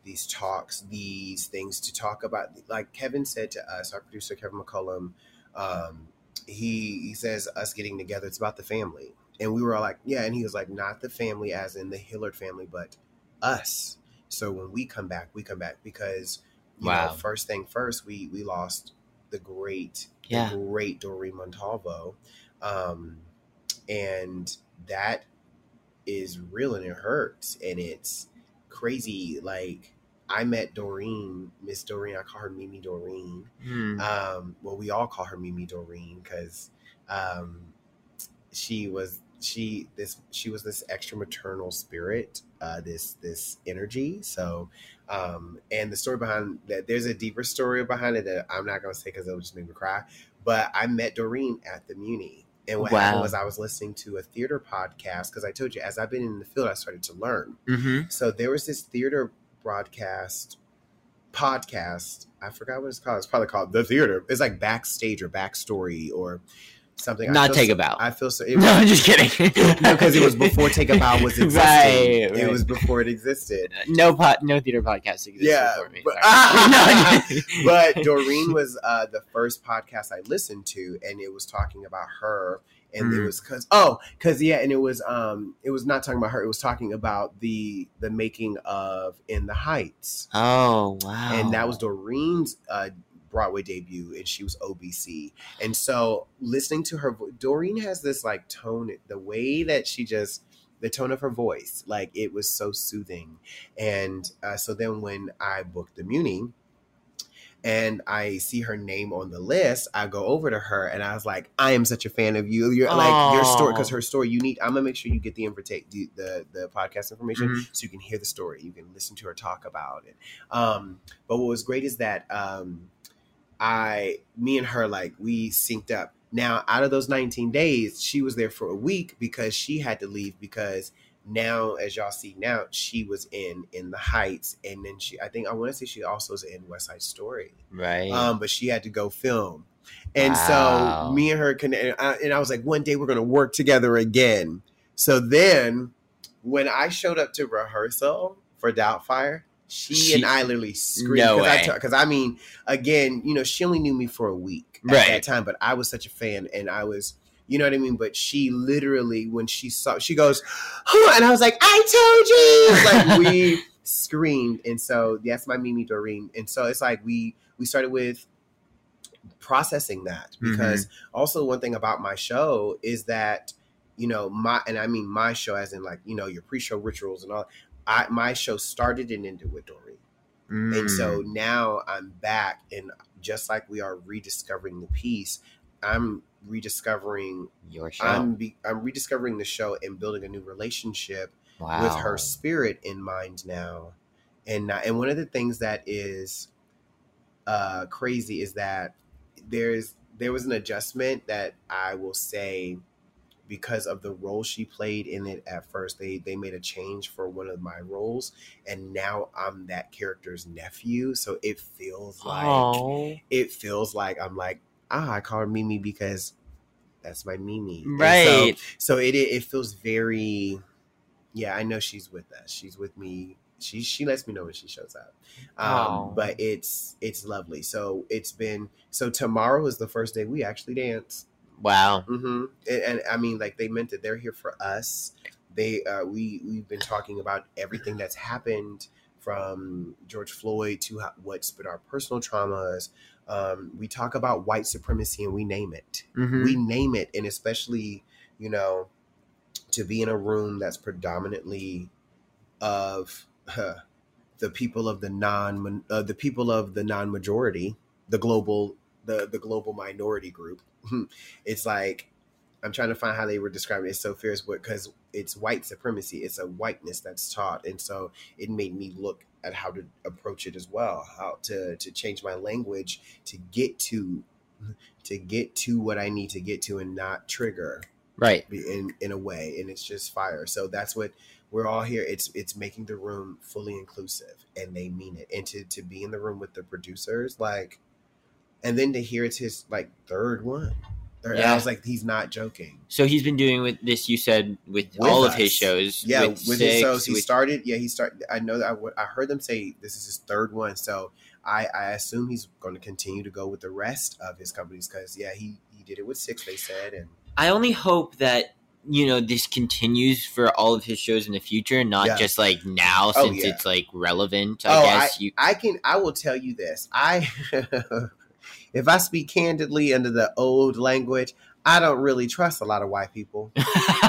these talks, these things to talk about. Like Kevin said to us, our producer Kevin McCollum, um, he he says us getting together. It's about the family, and we were all like, yeah. And he was like, not the family as in the Hillard family, but us. So when we come back, we come back because you Wow. know, first thing first, we we lost the great, Yeah. the great Doreen Montalvo, um, and that is real and it hurts and it's crazy. Like I met Doreen, Miss Doreen. I call her Mimi Doreen. Hmm. Um, well, we all call her Mimi Doreen because um, she was she this she was this extra maternal spirit, uh, this this energy. So, um, and the story behind that, there's a deeper story behind it that I'm not going to say because it'll just make me cry. But I met Doreen at the Muni. And what happened was I was listening to a theater podcast because I told you as I've been in the field, I started to learn. Mm-hmm. So there was this theater broadcast podcast. I forgot what it's called. It's probably called the theater. It's like backstage or backstory or something. Not take so- a bow. I feel so. It, [LAUGHS] no, I'm just kidding. [LAUGHS] no, because it was before Take a Bow was [LAUGHS] existing. Right, It was before it existed. no pot, no theater podcast existed Yeah, before me. but- Sorry. No, but Doreen was uh, the first podcast I listened to, and it was talking about her, and it Mm. was because oh, because yeah, and it was um, it was not talking about her. It was talking about the the making of In the Heights, oh wow, and that was Doreen's uh, Broadway debut, and she was OBC, and so listening to her, Doreen has this like tone, the way that she just. The tone of her voice, like it was so soothing, and uh, so then when I booked the Muni, and I see her name on the list, I go over to her and I was like, I am such a fan of you. You're like your story because her story. You need. I'm gonna make sure you get the invitation, the, the the podcast information, Mhm. so you can hear the story. You can listen to her talk about it. Um, but what was great is that um, I, me and her, like we synced up. Now, out of those 19 days, she was there for a week because she had to leave because now, as y'all see now, she was in in the Heights, and then she, I think, I want to say she also was in West Side Story right. um, but she had to go film. And Wow. so me and her connect, and I, and I was like, one day we're gonna work together again. So then, when I showed up to rehearsal for Doubtfire, she, She- and I literally screamed No because way. I because I mean, again, you know, she only knew me for a week at Right. that time, but I was such a fan, and I was. You know what I mean? But she literally, when she saw, she goes, "Huh," and I was like, "I told you!" Like we [LAUGHS] screamed, and so that's my Mimi Doreen. And so it's like we we started with processing that mm-hmm. because also one thing about my show is that you know my and I mean my show as in like you know your pre-show rituals and all. I my show started and ended with Doreen. And so Mm. now I'm back, and just like we are rediscovering the piece, I'm rediscovering. your show. I'm be, I'm rediscovering the show and building a new relationship wow. with her spirit in mind now. And uh, and one of the things that is uh, crazy is that there's there was an adjustment that I will say because of the role she played in it at first they they made a change for one of my roles and now I'm that character's nephew so it feels like Oh, it feels like I'm like ah I call her Mimi because that's my Mimi And so- right. so it it feels very yeah i know she's with us she's with me she she lets me know when she shows up. Um, but it's it's lovely. So it's been so tomorrow is the first day we actually dance. Wow. hmm And, and I mean, like they meant it. They're here for us. They uh, we we've been talking about everything that's happened from George Floyd to how, what's been our personal traumas. Um, we talk about white supremacy and we name it. Mhm. We name it, and especially you know to be in a room that's predominantly of huh, the people of the non uh, the people of the non majority, the global the the global minority group. [LAUGHS] it's like I'm trying to find how they were describing it. It's so fierce because it's white supremacy. It's a whiteness that's taught, and so it made me look at how to approach it as well. How to to change my language to get to [LAUGHS] to get to what I need to get to and not trigger Right. in in a way and it's just fire so that's what we're all here it's it's making the room fully inclusive and they mean it and to to be in the room with the producers like and then to hear it's his like third one Third- Yeah. i was like he's not joking So he's been doing with this. You said with, With all of his shows. yeah with, with, six, his shows he with- started yeah he started i know that I w- I heard them say this is his third one so i i assume he's going to continue to go with the rest of his companies because yeah he he did it with six they said and I only hope that you know this continues for all of his shows in the future, not Yeah. just like now Oh, since yeah. it's like relevant. I oh, guess you. I can I will tell you this. I [LAUGHS] [LAUGHS] if I speak candidly under the old language, I don't really trust a lot of white people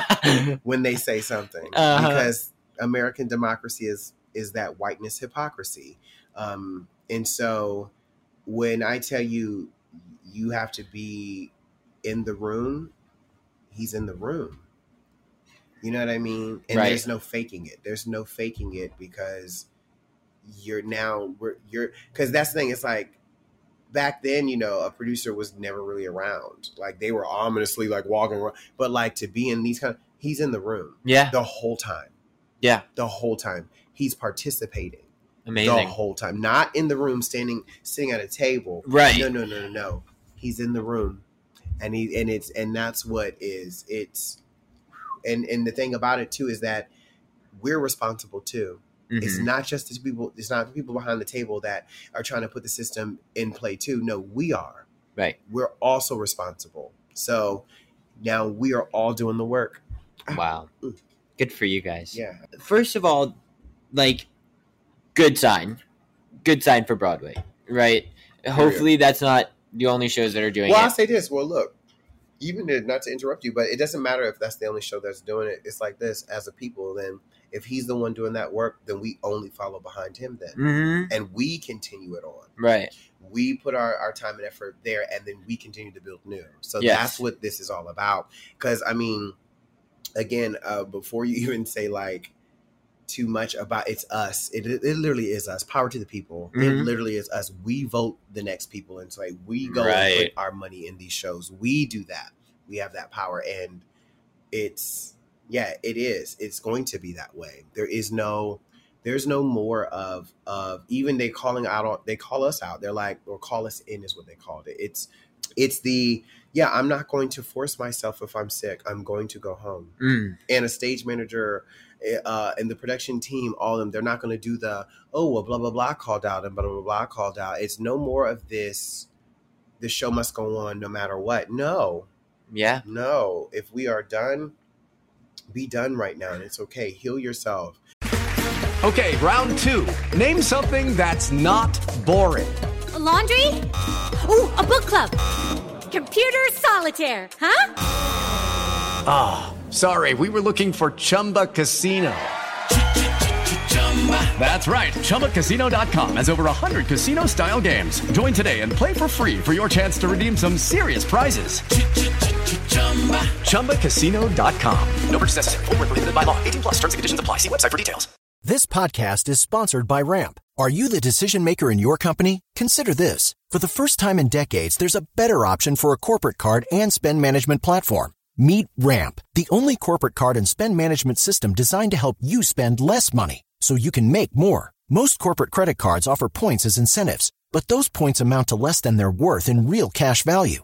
[LAUGHS] when they say something Uh-huh. because American democracy is is that whiteness hypocrisy. Um, and so when I tell you you have to be in the room, he's in the room. You know what I mean? And Right. there's no faking it. There's no faking it because you're now we're you're because that's the thing. It's like back then, you know, a producer was never really around. Like they were ominously like walking around, but like to be in these kind, of, he's in the room yeah, the whole time. Yeah. the whole time he's participating amazing. the whole time, not in the room standing sitting at a table. Right. No, no, no, no, no. He's in the room, and he and it's and that's what is it's. And and the thing about it too is that we're responsible too. It's Mhm. not just the people. It's not the people behind the table that are trying to put the system in play too. No, we are. Right. We're also responsible. So now we are all doing the work. Wow. Good for you guys. Yeah. First of all, like, good sign. Good sign for Broadway, right? Hopefully, that's not the only shows that are doing it. Well, I'll say this. Well, look, even to, not to interrupt you, but it doesn't matter if that's the only show that's doing it. It's like this as a people. Then, if he's the one doing that work, then we only follow behind him. Then, hmm and we continue it on. Right. We put our, our time and effort there, and then we continue to build new. So Yes. that's what this is all about. Because I mean, again, uh, before you [LAUGHS] even say like too much about it's us, it it literally is us. Power to the people. It Mhm. literally is us. We vote the next people, and so like, we go and put our money in these shows. We do that. We have that power, and it's yeah, it is. It's going to be that way. There is no. There's no more of of even they calling out on they call us out. They're like or call us in is what they called it. It's it's the yeah, I'm not going to force myself if I'm sick. I'm going to go home. Mm. And a stage manager uh, and the production team, all of them, they're not going to do the, oh, well, blah, blah, blah called out and blah, blah, blah called out. It's no more of this, the show must go on no matter what. No, Yeah. no. If we are done, be done right now. And it's okay. Heal yourself. Okay, round two. Name something that's not boring. A laundry? Ooh, a book club. Computer solitaire, huh? Ah, sorry, we were looking for Chumba Casino. That's right. ChumbaCasino.com has over 100 casino style games. Join today and play for free for your chance to redeem some serious prizes. ChumbaCasino.com. No purchase necessary. Void where prohibited by law. 18 plus terms and conditions apply. See website for details. This podcast is sponsored by Ramp. Are you the decision maker in your company? Consider this. For the first time in decades, there's a better option for a corporate card and spend management platform. Meet Ramp, the only corporate card and spend management system designed to help you spend less money so you can make more. Most corporate credit cards offer points as incentives, but those points amount to less than their worth in real cash value.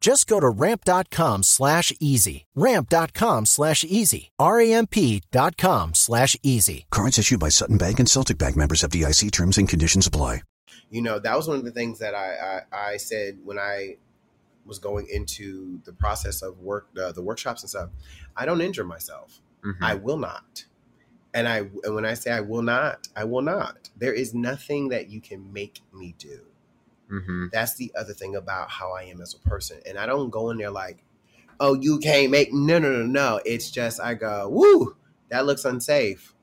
Just go to ramp.com slash easy. Ramp.com slash easy. R-A-M-P.com slash easy. Cards issued by Sutton Bank and Celtic Bank members FDIC terms and conditions apply. You know, that was one of the things that I, I, I said when I was going into the process of work, uh, the workshops and stuff. I don't injure myself. Mhm. I will not. And I, and when I say I will not, I will not. There is nothing that you can make me do. Mm-hmm. That's the other thing about how I am as a person. And I don't go in there like, oh, you can't make no no no no. It's just I go, woo, that looks unsafe.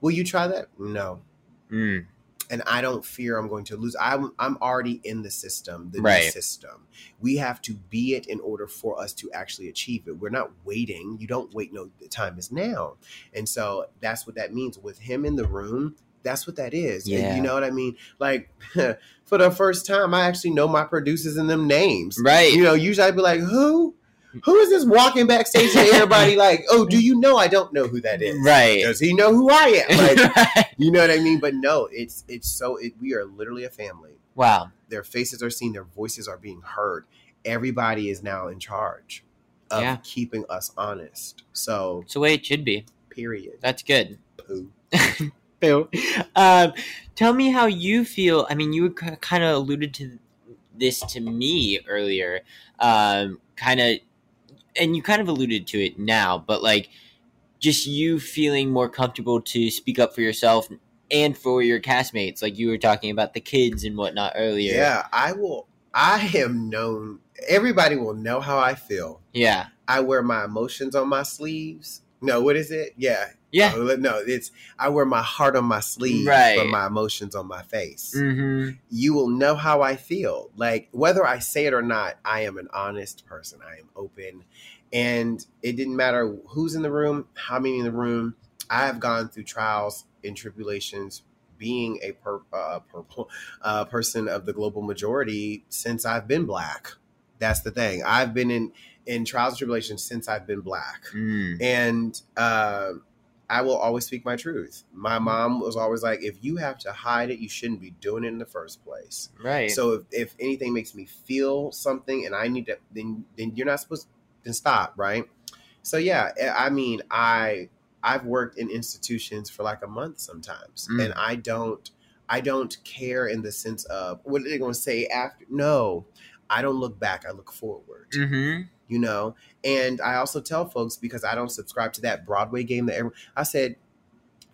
Will you try that? No. Mm. And I don't fear I'm going to lose. I'm I'm already in the system, the new Right. system. We have to be it in order for us to actually achieve it. We're not waiting. You don't wait. No, the time is now. And so that's what that means. With him in the room, that's what that is. And you know what I mean? Like [LAUGHS] for the first time, I actually know my producers and them names. Right. You know, usually I'd be like, who? Who is this walking backstage and everybody [LAUGHS] like, oh, do you know I don't know who that is? Right. Does he know who I am? [LAUGHS] Like, you know what I mean? But no, it's it's so it, we are literally a family. Wow. Their faces are seen, their voices are being heard. Everybody is now in charge of Yeah. keeping us honest. So It's the way it should be. period. That's good. Poo. Boo. Um, tell me how you feel. I mean, you kind of alluded to this to me earlier. Um, kind of, and you kind of alluded to it now, but like, just you feeling more comfortable to speak up for yourself and for your castmates, like you were talking about the kids and whatnot earlier. Yeah, I will. I am known. Everybody will know how I feel. Yeah. I wear my emotions on my sleeves. No, what is it? Yeah. Yeah. Oh, No, it's I wear my heart on my sleeve, Right. but my emotions on my face. Mm-hmm. You will know how I feel. Like whether I say it or not, I am an honest person. I am open. And it didn't matter who's in the room, how many in the room. I have gone through trials and tribulations being a per, uh, purple uh, person of the global majority since I've been black. That's the thing. I've been in in trials and tribulations since I've been black, Mm. and uh, I will always speak my truth. My mom was always like, "If you have to hide it, you shouldn't be doing it in the first place." Right. So if, if anything makes me feel something and I need to, then then you're not supposed to then stop, right? So yeah, I I mean, I I've worked in institutions for like a month sometimes, Mm. and I don't I don't care in the sense of what are they going to say after. No, I don't look back. I look forward. mm-hmm. You know, and I also tell folks because I don't subscribe to that Broadway game that everyone, I said,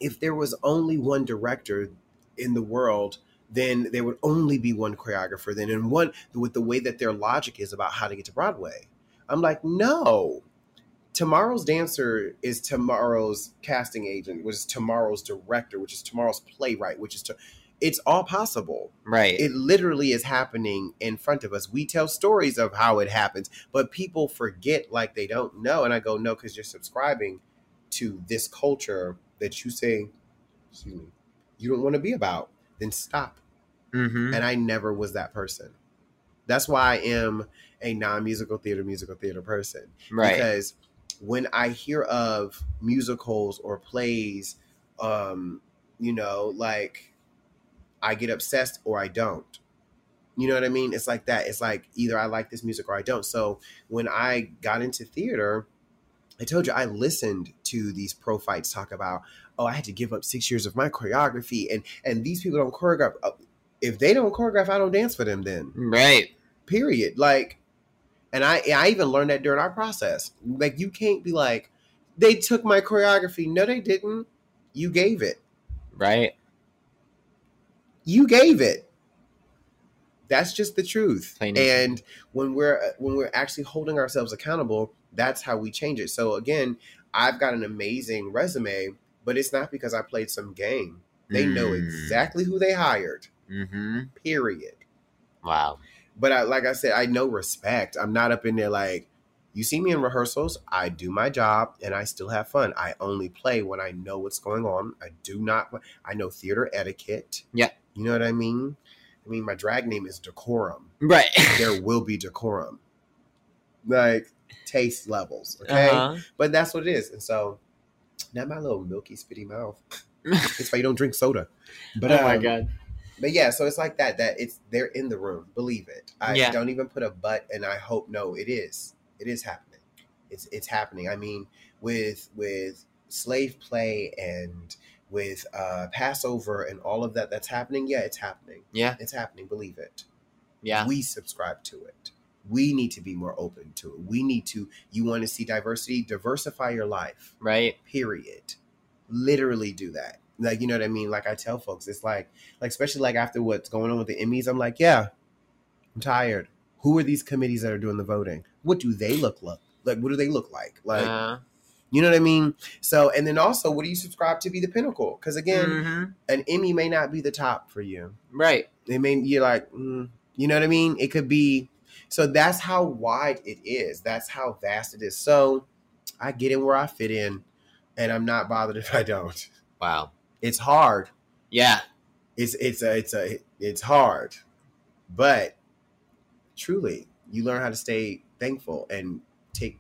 if there was only one director in the world, then there would only be one choreographer. Then in one with the way that their logic is about how to get to Broadway, I'm like, no. Tomorrow's dancer is tomorrow's casting agent, which is tomorrow's director, which is tomorrow's playwright, which is to, it's all possible. Right. It literally is happening in front of us. We tell stories of how it happens, but people forget like they don't know. And I go, no, because you're subscribing to this culture that you say, excuse me, you don't want to be about. Then stop. mm-hmm. And I never was that person. That's why I am a non-musical theater, musical theater person. Right. Because when I hear of musicals or plays, um, you know, like I get obsessed or I don't. You know what I mean? It's like that. It's like either I like this music or I don't. So when I got into theater, I told you I listened to these pro fights talk about, oh, I had to give up six years of my choreography, and and these people don't choreograph. Uh, If they don't choreograph, I don't dance for them. Then right. period. Like, and I I even learned that during our process. Like, you can't be like, they took my choreography. No, they didn't. You gave it. Right. You gave it. That's just the truth. Plain and when we're when we're actually holding ourselves accountable, that's how we change it. So again, I've got an amazing resume, but it's not because I played some game. They know Mm. exactly who they hired. Mm-hmm. Period. Wow. But I, like I said, I know respect. I'm not up in there like, You see me in rehearsals, I do my job and I still have fun. I only play when I know what's going on. I do not, I know theater etiquette. Yeah. You know what I mean? I mean, my drag name is Decorum. Right. there will be decorum. Like taste levels, okay? Uh-huh. But that's what it is. And so, not my little milky, spitty mouth. [LAUGHS] it's why you don't drink soda. But oh my um, god. but yeah, so it's like that. That it's they're in the room. Believe it. I Yeah. don't even put a but, and I hope no, it is. It is happening. It's it's happening. I mean, with with slave play and with uh Passover and all of that that's happening. Yeah, it's happening. Yeah. It's happening. Believe it. Yeah. We subscribe to it. We need to be more open to it. We need to. You want to see diversity? Diversify your life. Right. Period. Literally do that. Like you know what I mean? Like I tell folks, it's like like especially like after what's going on with the Emmys, I'm like, yeah, I'm tired. Who are these committees that are doing the voting? What do they look like? Like what do they look like? Like Uh, you know what I mean? So and then also, what do you subscribe to be the pinnacle? Because again, mhm. an Emmy may not be the top for you. Right. It may you're like, mm, you know what I mean? It could be. So that's how wide it is. That's how vast it is. So I get in where I fit in, and I'm not bothered [LAUGHS] if I don't. Wow. It's hard. Yeah. It's it's a it's a it's hard, but truly, you learn how to stay thankful and take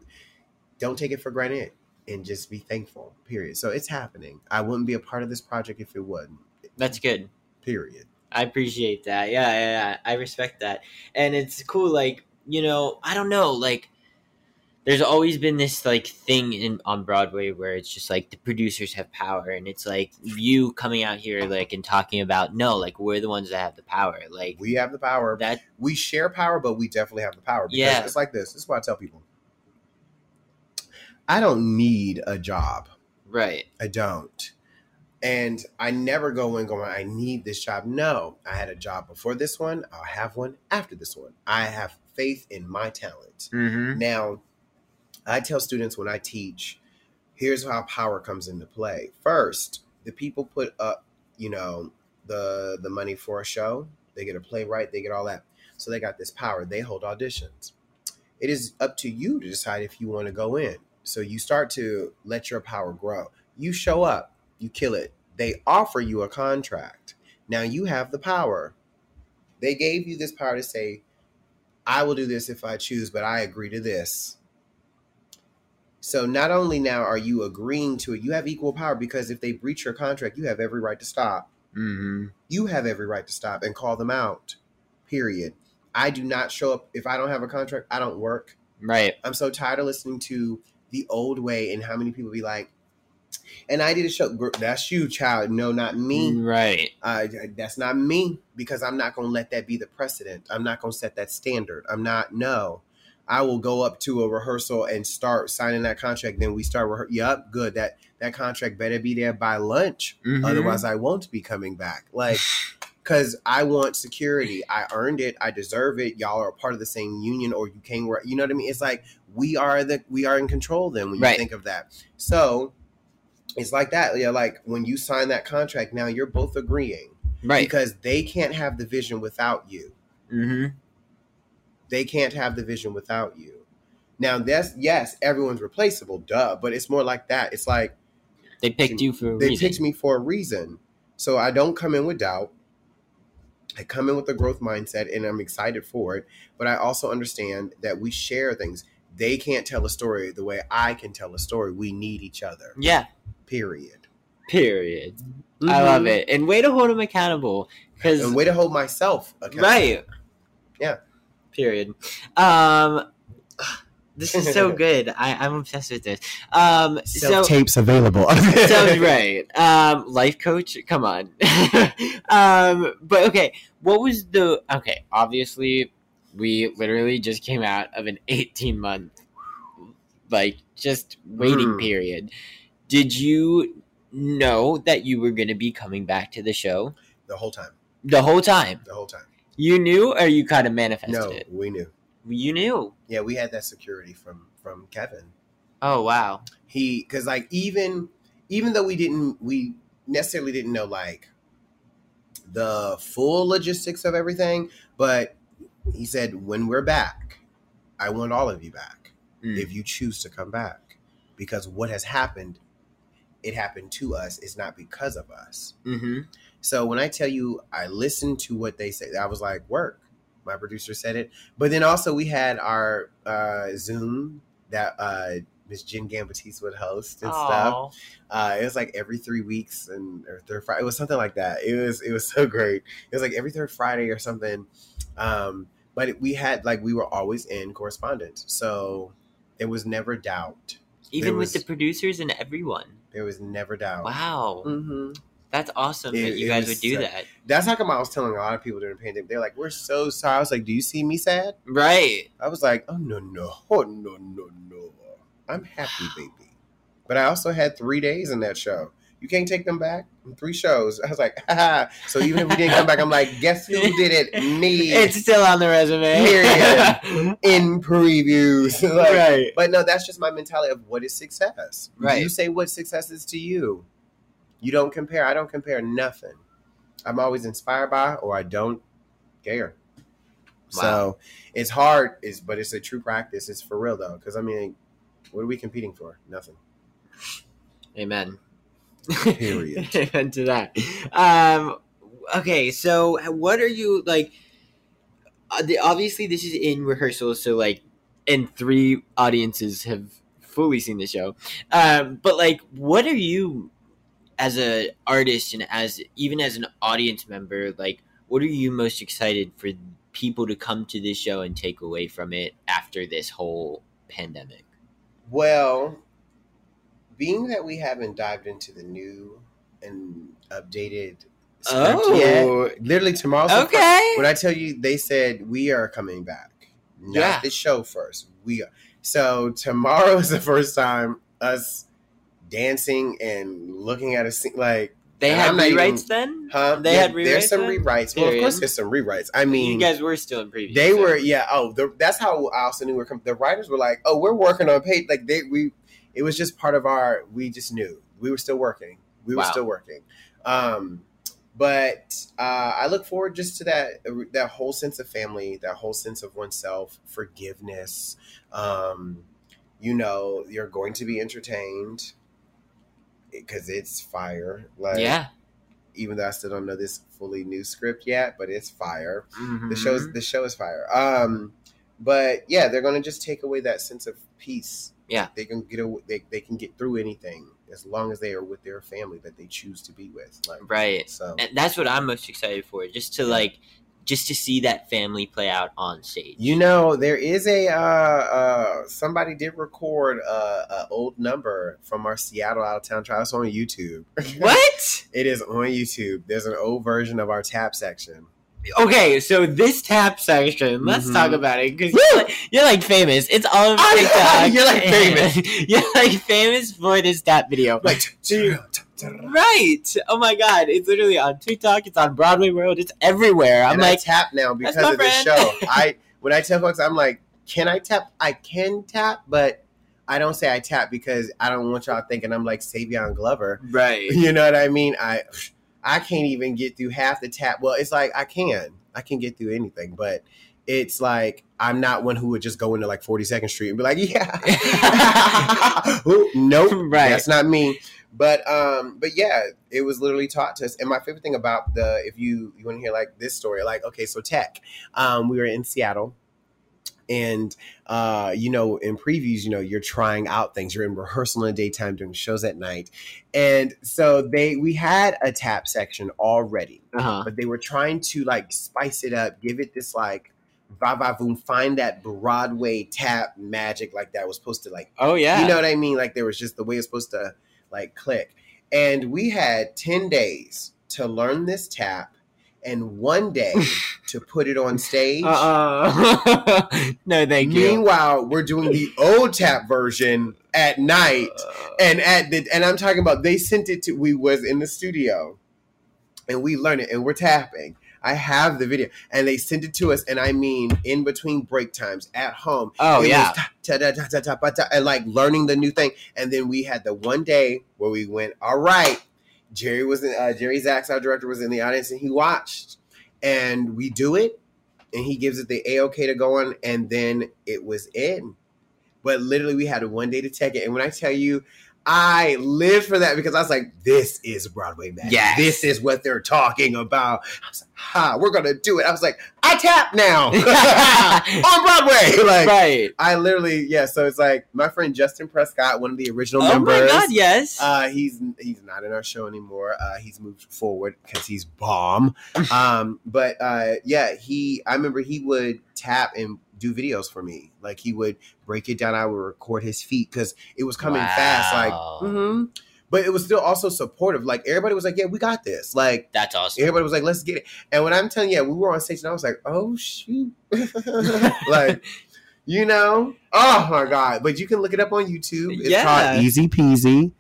don't take it for granted and just be thankful. Period. So it's happening. I wouldn't be a part of this project if it wasn't. That's good. Period. I appreciate that. Yeah, yeah, yeah. I respect that. And it's cool, like, you know, I don't know, like there's always been this like thing in on Broadway where it's just like the producers have power and it's like you coming out here like and talking about no, like we're the ones that have the power. Like We have the power. that we share power, but we definitely have the power. Because Yeah. it's like this. This is what I tell people. I don't need a job. right. I don't. And I never go in going, I need this job. No, I had a job before this one. I'll have one after this one. I have faith in my talent. Mm-hmm. Now, I tell students when I teach, here's how power comes into play. First, the people put up, you know, the the money for a show. They get a playwright, they get all that. So they got this power. They hold auditions. It is up to you to decide if you want to go in. So you start to let your power grow. You show up, you kill it. They offer you a contract. Now you have the power. They gave you this power to say, I will do this if I choose, but I agree to this. So not only now are you agreeing to it, you have equal power because if they breach your contract, you have every right to stop. Mm-hmm. You have every right to stop and call them out. Period. I do not show up if I don't have a contract. I don't work. Right. I'm so tired of listening to the old way and how many people be like, and I did a show. That's you, child. No, not me. Right. Uh, that's not me because I'm not going to let that be the precedent. I'm not going to set that standard. I'm not. No, I will go up to a rehearsal and start signing that contract. Then we start. Rehe- yep, good. That that contract better be there by lunch. Mhm. Otherwise, I won't be coming back. Like, [SIGHS] because I want security. I earned it. I deserve it. Y'all are a part of the same union, or you came where you know what I mean. It's like we are the we are in control. Then when you Right. think of that, so it's like that. Yeah, like when you sign that contract, now you're both agreeing Right. because they can't have the vision without you. Mm-hmm. They can't have the vision without you. Now, that's yes, everyone's replaceable, duh. But it's more like that. It's like They picked you for a they reason. picked me for a reason. So I don't come in with doubt. I come in with a growth mindset and I'm excited for it. But I also understand that we share things. They can't tell a story the way I can tell a story. We need each other. Yeah. Period. Period. I love it. And way to hold them accountable. Because And way to hold myself accountable. Right. Yeah. Period. Um [SIGHS] this is so [LAUGHS] good. I, I'm obsessed with this. Um so Self tapes available. [LAUGHS] sounds [LAUGHS] right. Um life coach, come on. um but okay, what was the okay, obviously we literally just came out of an 18 month like just waiting Mm. period. Did you know that you were going to be coming back to the show the whole time. the whole time? The whole time. You knew, or you kind of manifested No, it? we knew. You knew. Yeah, we had that security from from Kevin. Oh wow. He because like even even though we didn't we necessarily didn't know like the full logistics of everything, but he said when we're back, I want all of you back. Mm. if you choose to come back. Because what has happened, it happened to us. It's not because of us. Mm-hmm. So when I tell you, I listened to what they said. I was like, work. My producer said it. But then also we had our uh, Zoom that uh, Miss Jenn Gambatese would host and stuff. Uh, it was like every three weeks and or third Friday. It was something like that. It was it was so great. It was like every third Friday or something. Um, but it, we had like we were always in correspondence, so there was never doubt. Even There with the producers and everyone. There was never doubt. Wow. hmm That's awesome It- that you guys was would do so- that. That's how come I was telling a lot of people during the pandemic. They're like, "We're so sorry." I was like, "Do you see me sad?" Right. I was like, "Oh no, no, oh no, no, no! I'm happy, [SIGHS] baby." But I also had three days in that show. You can't take them back. Three shows. [LAUGHS] I was like, [LAUGHS] Haha. so even if we didn't come back, I'm like, guess who did it? Me. It's still on the resume. Period. [LAUGHS] in previews. Like, Right. But no, that's just my mentality of what is success. Right. You say what success is to you. You don't compare. I don't compare nothing. I'm always inspired by or I don't care. So it's hard, is but it's a true practice. It's for real though. Because I mean, what are we competing for? Nothing. Amen. Period. [LAUGHS] To that. Um, okay, so what are you like? uh, Obviously, this is in rehearsal, so like, and three audiences have fully seen the show. Um, but like, what are you, as a artist and as even as an audience member, like, what are you most excited for people to come to this show and take away from it after this whole pandemic? Well, being that we haven't dived into the new and updated script Oh. yet, literally tomorrow's Okay. when I tell you, they said we are coming back, not Yeah. the show first. We are. So tomorrow [LAUGHS] is the first time us dancing and looking at a scene like They had I'm even- rewrites then. Huh? They There- had There's some then? rewrites. Well, of course, there's some rewrites. I mean, you guys were still in preview. they so- were, yeah. Oh, the, that's how I also knew we were. The writers were like, "Oh, we're working on page." Like they, we, it was just part of our. We just knew we were still working. We were still working. Um, but uh, I look forward just to that that whole sense of family, that whole sense of oneself, forgiveness. Um, you know, you're going to be entertained because it's fire. Like, Yeah. Even though I still don't know this fully new script yet, but it's fire the Mhm. show's the show is fire. Um, but yeah, they're gonna just take away that sense of peace. Yeah. they can get a, they they can get through anything as long as they are with their family that they choose to be with. Like right. So And that's what I'm most excited for, just to like, just to see that family play out on stage. you know, there is a uh, uh, somebody did record a, a old number from our Seattle out of town trial. It's on YouTube. [LAUGHS] What? it is on YouTube. There's an old version of our tap section. Okay, so this tap section, let's Mhm. talk about it because you're, like- you're like famous. It's all over TikTok. you're like famous. [LAUGHS] you're like famous for this tap video. Like right? Oh my god! It's literally on TikTok. It's on Broadway World. It's everywhere. I'm and I like, tap now because of this show. [LAUGHS] I when I tell folks, I'm like, can I tap? I can tap, but I don't say I tap because I don't want y'all thinking I'm like Savion Glover. right? [LAUGHS] You know what I mean? I I can't even get through half the tap. Well, it's like I can, I can get through anything, but it's like I'm not one who would just go into like 42nd Street and be like, [LAUGHS] yeah, [LAUGHS] Ooh, nope, Right. that's not me. But um, but yeah, it was literally taught to us. And my favorite thing about the if you you want to hear like this story, like okay, so tech, um, we were in Seattle. And uh, you know, in previews, you know, you're trying out things. You're in rehearsal in the daytime, doing shows at night, and so they we had a tap section already, Uh-huh. but they were trying to like spice it up, give it this like va va voom, find that Broadway tap magic like that was supposed to like Oh yeah. you know what I mean? Like there was just the way it's supposed to like click. And we had 10 days to learn this tap and one day [LAUGHS] to put it on stage. Uh-uh. [LAUGHS] no, thank you. Meanwhile, we're doing the old tap version at night. Uh. And at the and I'm talking about they sent it to we was in the studio and we learned it and we're tapping. I have the video and they sent it to us and I mean in between break times at home. Oh, yeah. and like learning the new thing. And then we had the one day where we went, all right. Jerry was in uh, Jerry Zaks, our director, was in the audience and he watched. And we do it and he gives it the A OK to go on, and then it was in. But literally, we had one day to take it, and when I tell you, I lived for that because I was like, "This is Broadway magic. Yes. This is what they're talking about." I was like, "Ha, we're gonna do it." I was like, "I tap now [LAUGHS] on Broadway." [LAUGHS] Like, right. I literally, yeah. So it's like my friend Justin Prescott, one of the original Oh members. my god, yes. Uh, he's he's not in our show anymore. Uh, he's moved forward because he's bomb. [LAUGHS] um, but uh, yeah, he. I remember he would tap and do videos for me. Like he would break it down. I would record his feet because it was coming fast. Like, Wow. mhm. but it was still also supportive. Like everybody was like, "Yeah, we got this." Like That's awesome. everybody was like, "Let's get it." And when I'm telling you, yeah, we were on stage, and I was like, "Oh shoot!" [LAUGHS] like. You know, oh my god! But you can look it up on YouTube. It's Yeah. called Easy Peasy.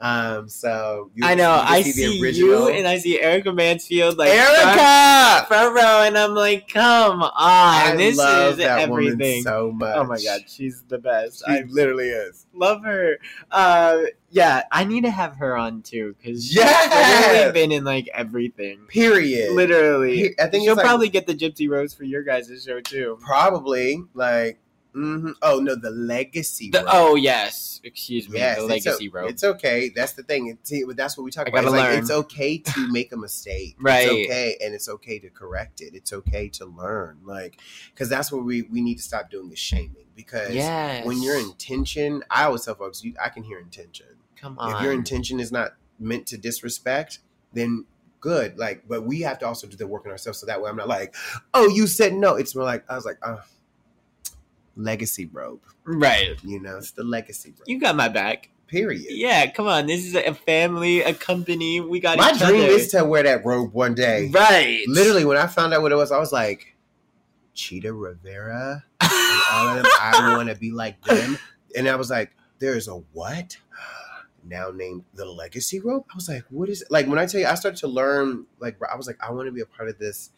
Um, so you, I know. you I see, original. you and I see Erica Mansfield like Erica! front, front row, and I'm like, come on, I this love is everything. so much. Oh my god, she's the best. She I literally is. love her. Uh, yeah, I need to have her on too because she's Yes! literally been in like everything. Period. Literally, I think she'll it's like- probably get the Gypsy Robe for your guys' show too. Probably like. Mhm. Oh no, the legacy. The, oh yes, excuse me, Yes, the it's o- legacy robe. It's okay. That's the thing. It's, that's what we talk I about. It's, like, it's okay to [LAUGHS] make a mistake. Right. It's okay, and it's okay to correct it. It's okay to learn. Like, because that's what we we need to stop doing the shaming. Because Yes. when your intention, I always tell folks, you, I can hear intention. Come on, If your intention is not meant to disrespect, then good. Like, but we have to also do the work on ourselves, so that way I'm not like, oh, you said no. It's more like I was like, oh, legacy robe. right? You know, it's the legacy robe. You got my back. Period. Yeah, come on. This is a family, a company. We got My dream other. is to wear that robe one day. right. Literally, when I found out what it was, I was like, Chita Rivera and all of them. I [LAUGHS] want to be like them. And I was like, there's a what? [GASPS] Now named the Legacy Robe. I was like, what is it? Like when I tell you, I started to learn. Like I was like, I want to be a part of this.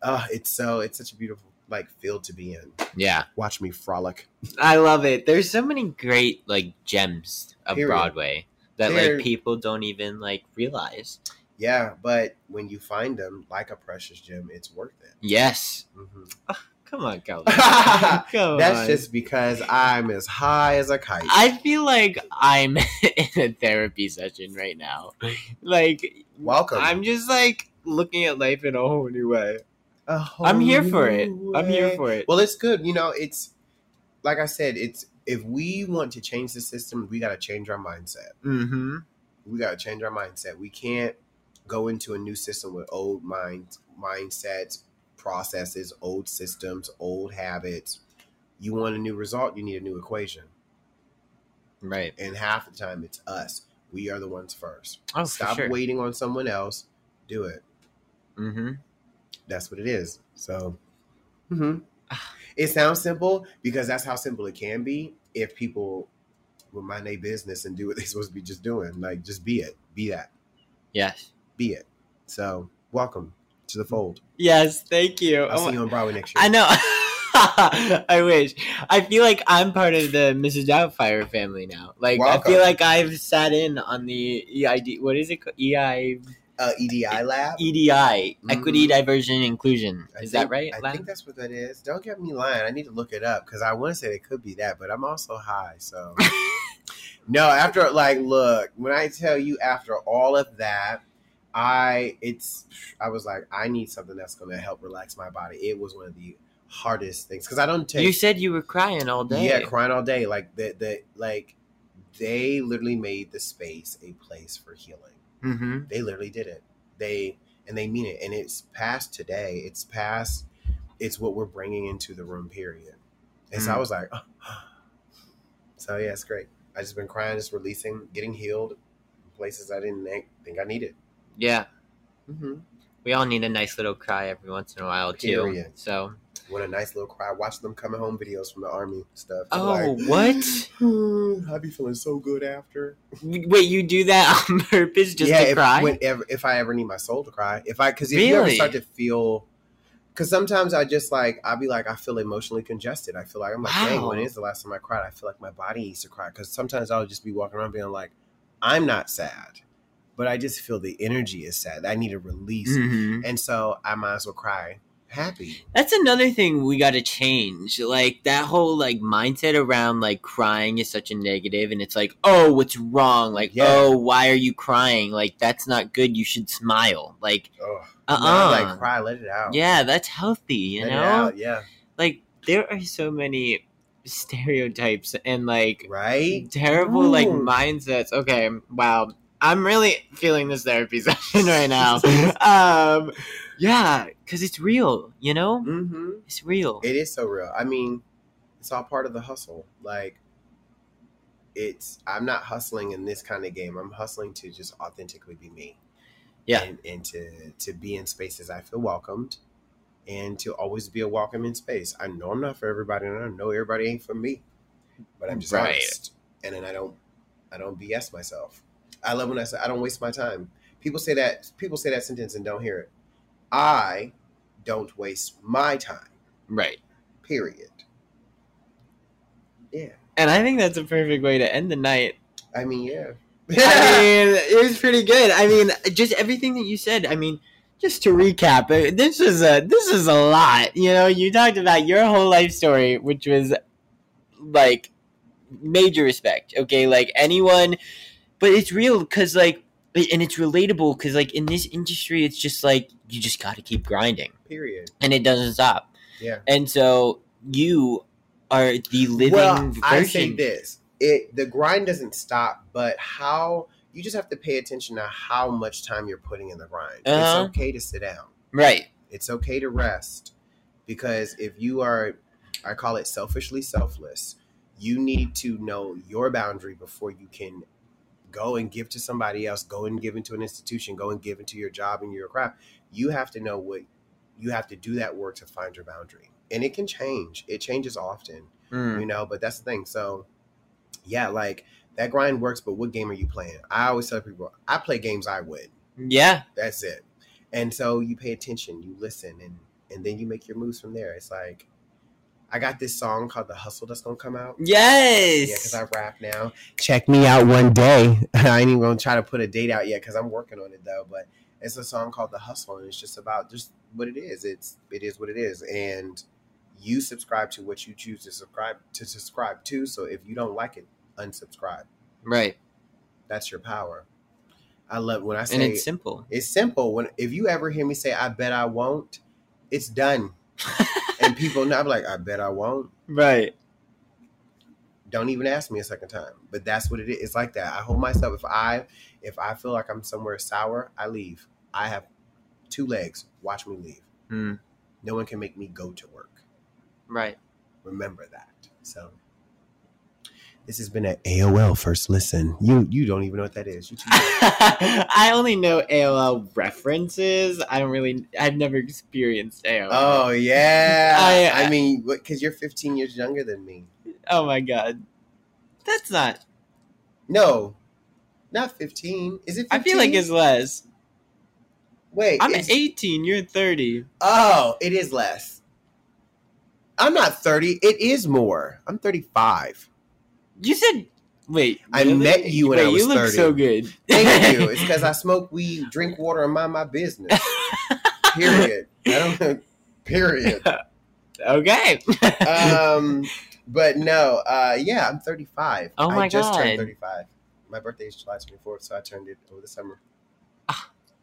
Uh, it's so it's such a beautiful like field to be in. Yeah, Watch me frolic. I love it. There's so many great like gems of Period. Broadway that There- like people don't even like realize. Yeah, but when you find them, like a precious gem, it's worth it. Yes. Mhm. Come on, Kelly. [LAUGHS] Come That's on. just because I'm as high as a kite. I feel like I'm [LAUGHS] in a therapy session right now. Like, Welcome. I'm just like looking at life in a whole new way. I'm here for it. new I'm here for it. Well, it's good. You know, it's like I said, it's if we want to change the system, we got to change our mindset. Mm-hmm. We got to change our mindset. We can't go into a new system with old mind mindsets, processes, old systems, old habits. You want a new result, you need a new equation. Right. And half the time it's us. We are the ones first. Oh, Stop sure. waiting on someone else. Do it. Mm-hmm. That's what it is. So, mhm. [SIGHS] it sounds simple because that's how simple it can be if people will mind their business and do what [LAUGHS] they're supposed to be just doing. Like, just be it. Be that. Yes. Be it. So, welcome to the fold. Yes. Thank you. I'll Oh, see you on Broadway next year. I know. [LAUGHS] I wish. I feel like I'm part of the Mrs. Doubtfire family now. Like I feel like I've sat in on the EID. What is it? called? EI Uh, EDI Lab. EDI Equity Mhm. Diversion Inclusion. Is think- that right? I Lab? think that's what that is. Don't get me lying. I need to look it up because I want to say it could be that, but I'm also high. So, [LAUGHS] no, after, like, look, when I tell you after all of that, I, it's, I was like, I need something that's going to help relax my body. It was one of the hardest things because I don't take, you said you were crying all day. yeah, crying all day. Like, the, the, like, they literally made the space a place for healing. Mm-hmm. They literally did it. They and they mean it, and it's past today. It's past. It's what we're bringing into the room. Period. And so I Mm. was like, oh. [SIGHS] so yeah, it's great. I just been crying, just releasing, getting healed, in places I didn't think think I needed. Yeah. Mm-hmm. We all need a nice little cry every once in a while too. Period. So. What a nice little cry. Watch them coming home videos from the army stuff. I'm Oh, like, what? [GASPS] I'd be feeling so good after. Wait, you do that [LAUGHS] on purpose just yeah, to if, cry? Whenever, if I ever need my soul to cry, if I because if you ever start to feel, because sometimes I just like I'll be like I feel emotionally congested. I feel like I'm like, dang, when Wow. is the last time I cried? I feel like my body needs to cry because sometimes I'll just be walking around being like, I'm not sad, but I just feel the energy is sad. I need a release, Mhm. and so I might as well cry. Happy. That's another thing we got to change. Like that whole like mindset around like crying is such a negative, and it's like, oh, what's wrong? Like, Yeah. oh, why are you crying? Like that's not good. You should smile. Like, Ugh. uh, Not uh like cry, let it out. yeah, that's healthy. You Let know, Yeah. like there are so many stereotypes and like Right? terrible like mindsets. Okay, wow. I'm really feeling this therapy [LAUGHS] session right now. um, yeah, because it's real. You know, Mm-hmm. it's real. It is so real. I mean, it's all part of the hustle. Like, it's I'm not hustling in this kind of game. I'm hustling to just authentically be me. Yeah. and, and to to be in spaces I feel welcomed, and to always be a welcoming space. I know I'm not for everybody, and I know everybody ain't for me, but I'm just Right. honest, and then I don't I don't BS myself. I love when I say I don't waste my time. People say that people say that sentence and don't hear it. I don't waste my time. right. Period. Yeah. And I think that's a perfect way to end the night. I mean, yeah. I [LAUGHS] mean, it was pretty good. I mean, just everything that you said. I mean, just to recap, uh, this is a this is a lot. You know, you talked about your whole life story, which was like major respect. Okay, like anyone, but it's real because like, and it's relatable because like in this industry, it's just like you just got to keep grinding, Period. and it doesn't stop. Yeah. And so you are the living well, version. I say this: it the grind doesn't stop, but how you just have to pay attention to how much time you're putting in the grind. Uh-huh. It's okay to sit down. right? It's okay to rest because if you are, I call it selfishly selfless. You need to know your boundary before you can go and give to somebody else. Go and give into an institution. Go and give into your job and your craft. You have to know what you have to do that work to find your boundary, and it can change. It changes often Mm. you know but that's the thing so yeah like that grind works but what game are you playing i always tell people i play games i win Yeah. that's it and so you pay attention you listen and and then you make your moves from there it's like i got this song called the hustle that's gonna come out. Yes. yeah because i rap now. Check me out one day. [LAUGHS] I ain't even gonna try to put a date out yet because i'm working on it though but it's a song called the hustle and it's just about just what it is. It's it is what it is. And you subscribe to what you choose to subscribe to subscribe to so if you don't like it unsubscribe. Right. that's your power. I love when i say And it's simple. it's simple. When if you ever hear me say i bet i won't it's done [LAUGHS] people know i'm like i bet i won't. Right. don't even ask me a second time. But that's what it is. It's like that. I hold myself if i if i feel like i'm somewhere sour i leave. I have two legs. Watch me leave. Hmm. no one can make me go to work. Right. remember that. So this has been an aol first listen you you don't even know what that is you too [LAUGHS] I only know AOL references. I don't really. I've never experienced AOL. oh yeah I- i, mean because you're 15 years younger than me Oh my god. That's not. no not 15 is it 15? I feel like it's less. wait I'm it's- 18. You're 30. Oh, it is less. I'm not 30. It is more. I'm 35. You said. Wait. I really? met you when Wait, I was you look 30. so good. Thank [LAUGHS] you. It's because I smoke weed, drink water, and mind my business. Period. I don't. Period. [LAUGHS] okay. Um, but no. Uh, yeah, I'm 35. Oh my I just God. turned 35. My birthday is July 24th, so I turned it over the summer.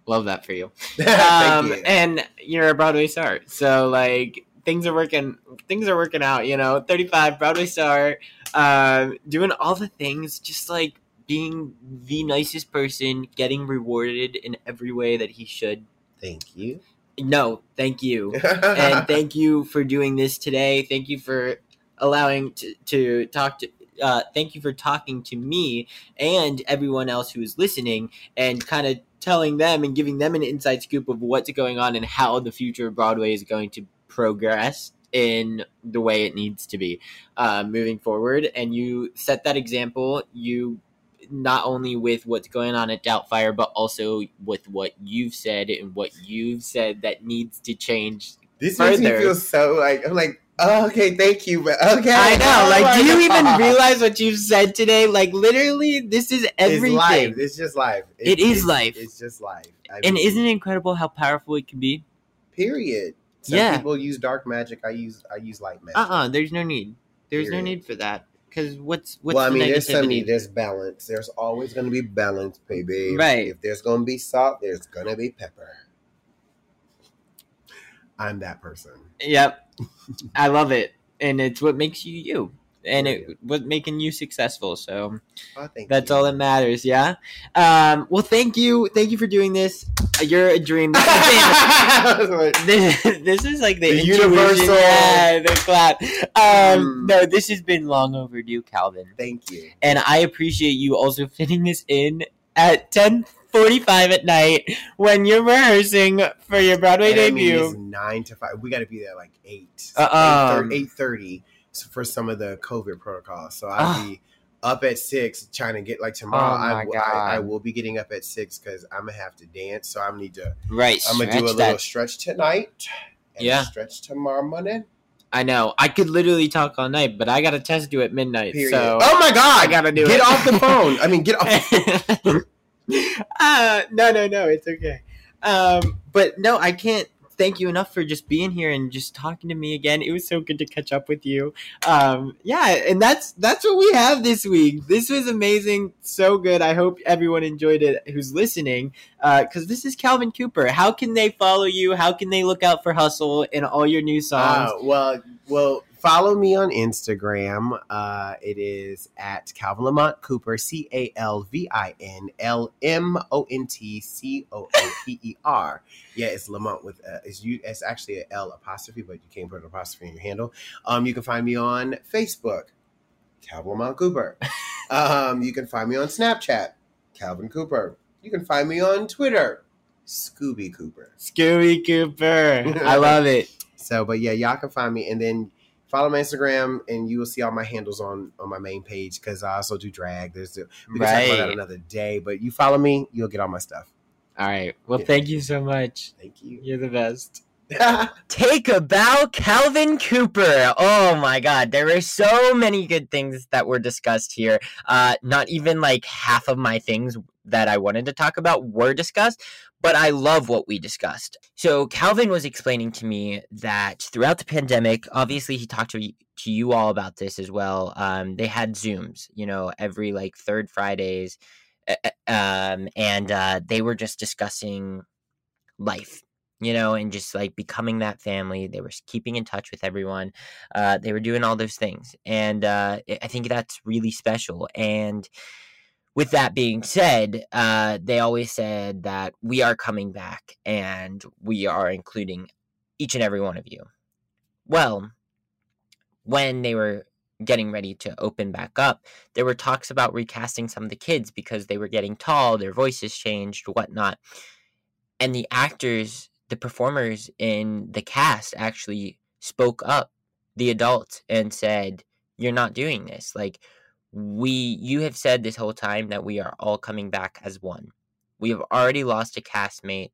Love that for you. [LAUGHS] Thank um, you. and you're a Broadway star, so like things are working. Things are working out. You know, 35 Broadway star, um, doing all the things, just like being the nicest person, getting rewarded in every way that he should. Thank you. No, thank you, and [LAUGHS] thank you for doing this today. Thank you for allowing to, to talk to. Uh, thank you for talking to me and everyone else who is listening and kind of telling them and giving them an inside scoop of what's going on and how the future of Broadway is going to progress in the way it needs to be uh, moving forward. And you set that example. You not only with what's going on at Doubtfire, but also with what you've said and what you've said that needs to change. This makes me further. feel so like I'm like, oh, okay, thank you, but okay. I know. Oh Like, do you even realize what you've said today? Like, literally, this is everything. It's life. It's just life. It is it's- life. It's just life. I and mean, isn't it incredible how powerful it can be? period Some Yeah. people use dark magic. I use I use light magic. Uh uh There's no need. There's no need for that. Because what's what's well, I the mean, there's some negativity? there's balance. There's always going to be balance, baby. Right. If there's going to be salt, there's going to be pepper. I'm that person. Yep. I love it. And it's what makes you you. And it was making you successful. So Oh, that's all that matters, yeah? Um well thank you. Thank you for doing this. You're a dream. [LAUGHS] [LAUGHS] This this, is like the, The universal- yeah, the clap. Um no, this has been long overdue, Calvin. Thank you. And I appreciate you also fitting this in at ten forty five at night when you're rehearsing for your Broadway And I mean, debut. it's nine to five. We got to be there like eight. Uh, um, eight thirty for some of the COVID protocols. So I'll Ah. be up at six trying to get like tomorrow. Oh, I, w- I, I will be getting up at six because I'm gonna have to dance. So I'm need to. Right, I'm gonna do a little that- stretch tonight. And Yeah. Stretch tomorrow morning. I know. I could literally talk all night, but I got a test due at midnight. Period. So oh my god! I gotta do get it. Get off the phone. I mean, get off. [LAUGHS] uh, no, no, no. It's okay. Um, but no, I can't thank you enough for just being here and just talking to me again. It was so good to catch up with you. Um, yeah, and that's that's what we have this week. This was amazing, so good. I hope everyone enjoyed it who's listening. Because this is Calvin Cooper. How can they follow you? How can they look out for Hustle and all your new songs? Uh, well, well, follow me on Instagram. Uh, it is at Calvin Lamont Cooper, C A L V I N L M O N T C O O P E R. Yeah, it's Lamont with uh, it's you. It's actually a L apostrophe, but you can't put an apostrophe in your handle. Um, you can find me on Facebook, Calvin Lamont Cooper. [LAUGHS] um, you can find me on Snapchat, Calvin Cooper. You can find me on Twitter, Scooby Cooper. Scooby Cooper. I love it. [LAUGHS] So, but yeah, y'all can find me and then follow my Instagram and you will see all my handles on on my main page because I also do drag. There's the, we can talk about that another day, but you follow me, you'll get all my stuff. All right. Well, thank you so much. Thank you. You're the best. [LAUGHS] Take a bow, Calvin Cooper. Oh my God, there were so many good things that were discussed here. Uh, not even like half of my things that I wanted to talk about were discussed, but I love what we discussed. So Calvin was explaining to me that throughout the pandemic, obviously he talked to to you all about this as well. Um, they had Zooms, you know, every like third Fridays, um, and uh, they were just discussing life you know, and just like becoming that family. They were keeping in touch with everyone. Uh, they were doing all those things. And uh, I think that's really special. And with that being said, uh, they always said that we are coming back and we are including each and every one of you. Well, when they were getting ready to open back up, there were talks about recasting some of the kids because they were getting tall, their voices changed, whatnot. And the actors, the performers in the cast actually spoke up, the adults, and said, You're not doing this. Like, we, you have said this whole time that we are all coming back as one. We have already lost a castmate,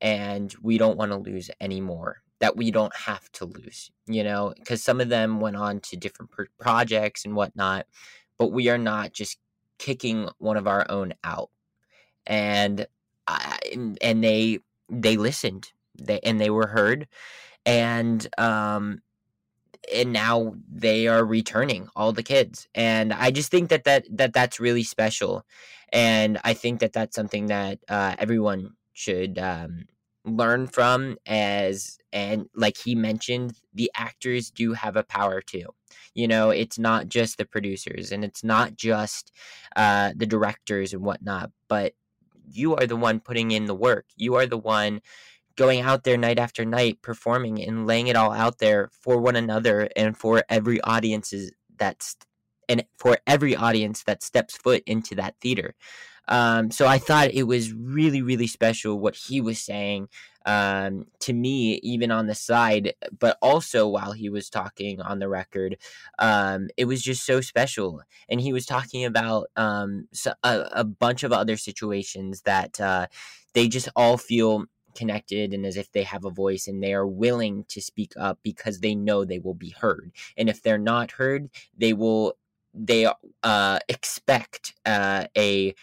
and we don't want to lose any more that we don't have to lose, you know, because some of them went on to different pro- projects and whatnot, but we are not just kicking one of our own out. And I, and- and they they listened, they and they were heard, and um, and now they are returning all the kids, and I just think that that that that's really special, and I think that that's something that uh, everyone should um, learn from as and like he mentioned the actors do have a power too. You know it's not just the producers and it's not just uh, the directors and whatnot but you are the one putting in the work. You are the one going out there night after night performing and laying it all out there for one another and for every audiences that's and for every audience that steps foot into that theater um, so I thought it was really, really special what he was saying um, to me, even on the side, but also while he was talking on the record. Um, it was just so special. And he was talking about um, a, a bunch of other situations that uh, they just all feel connected and as if they have a voice and they are willing to speak up because they know they will be heard. And if they're not heard, they will they uh, expect uh, a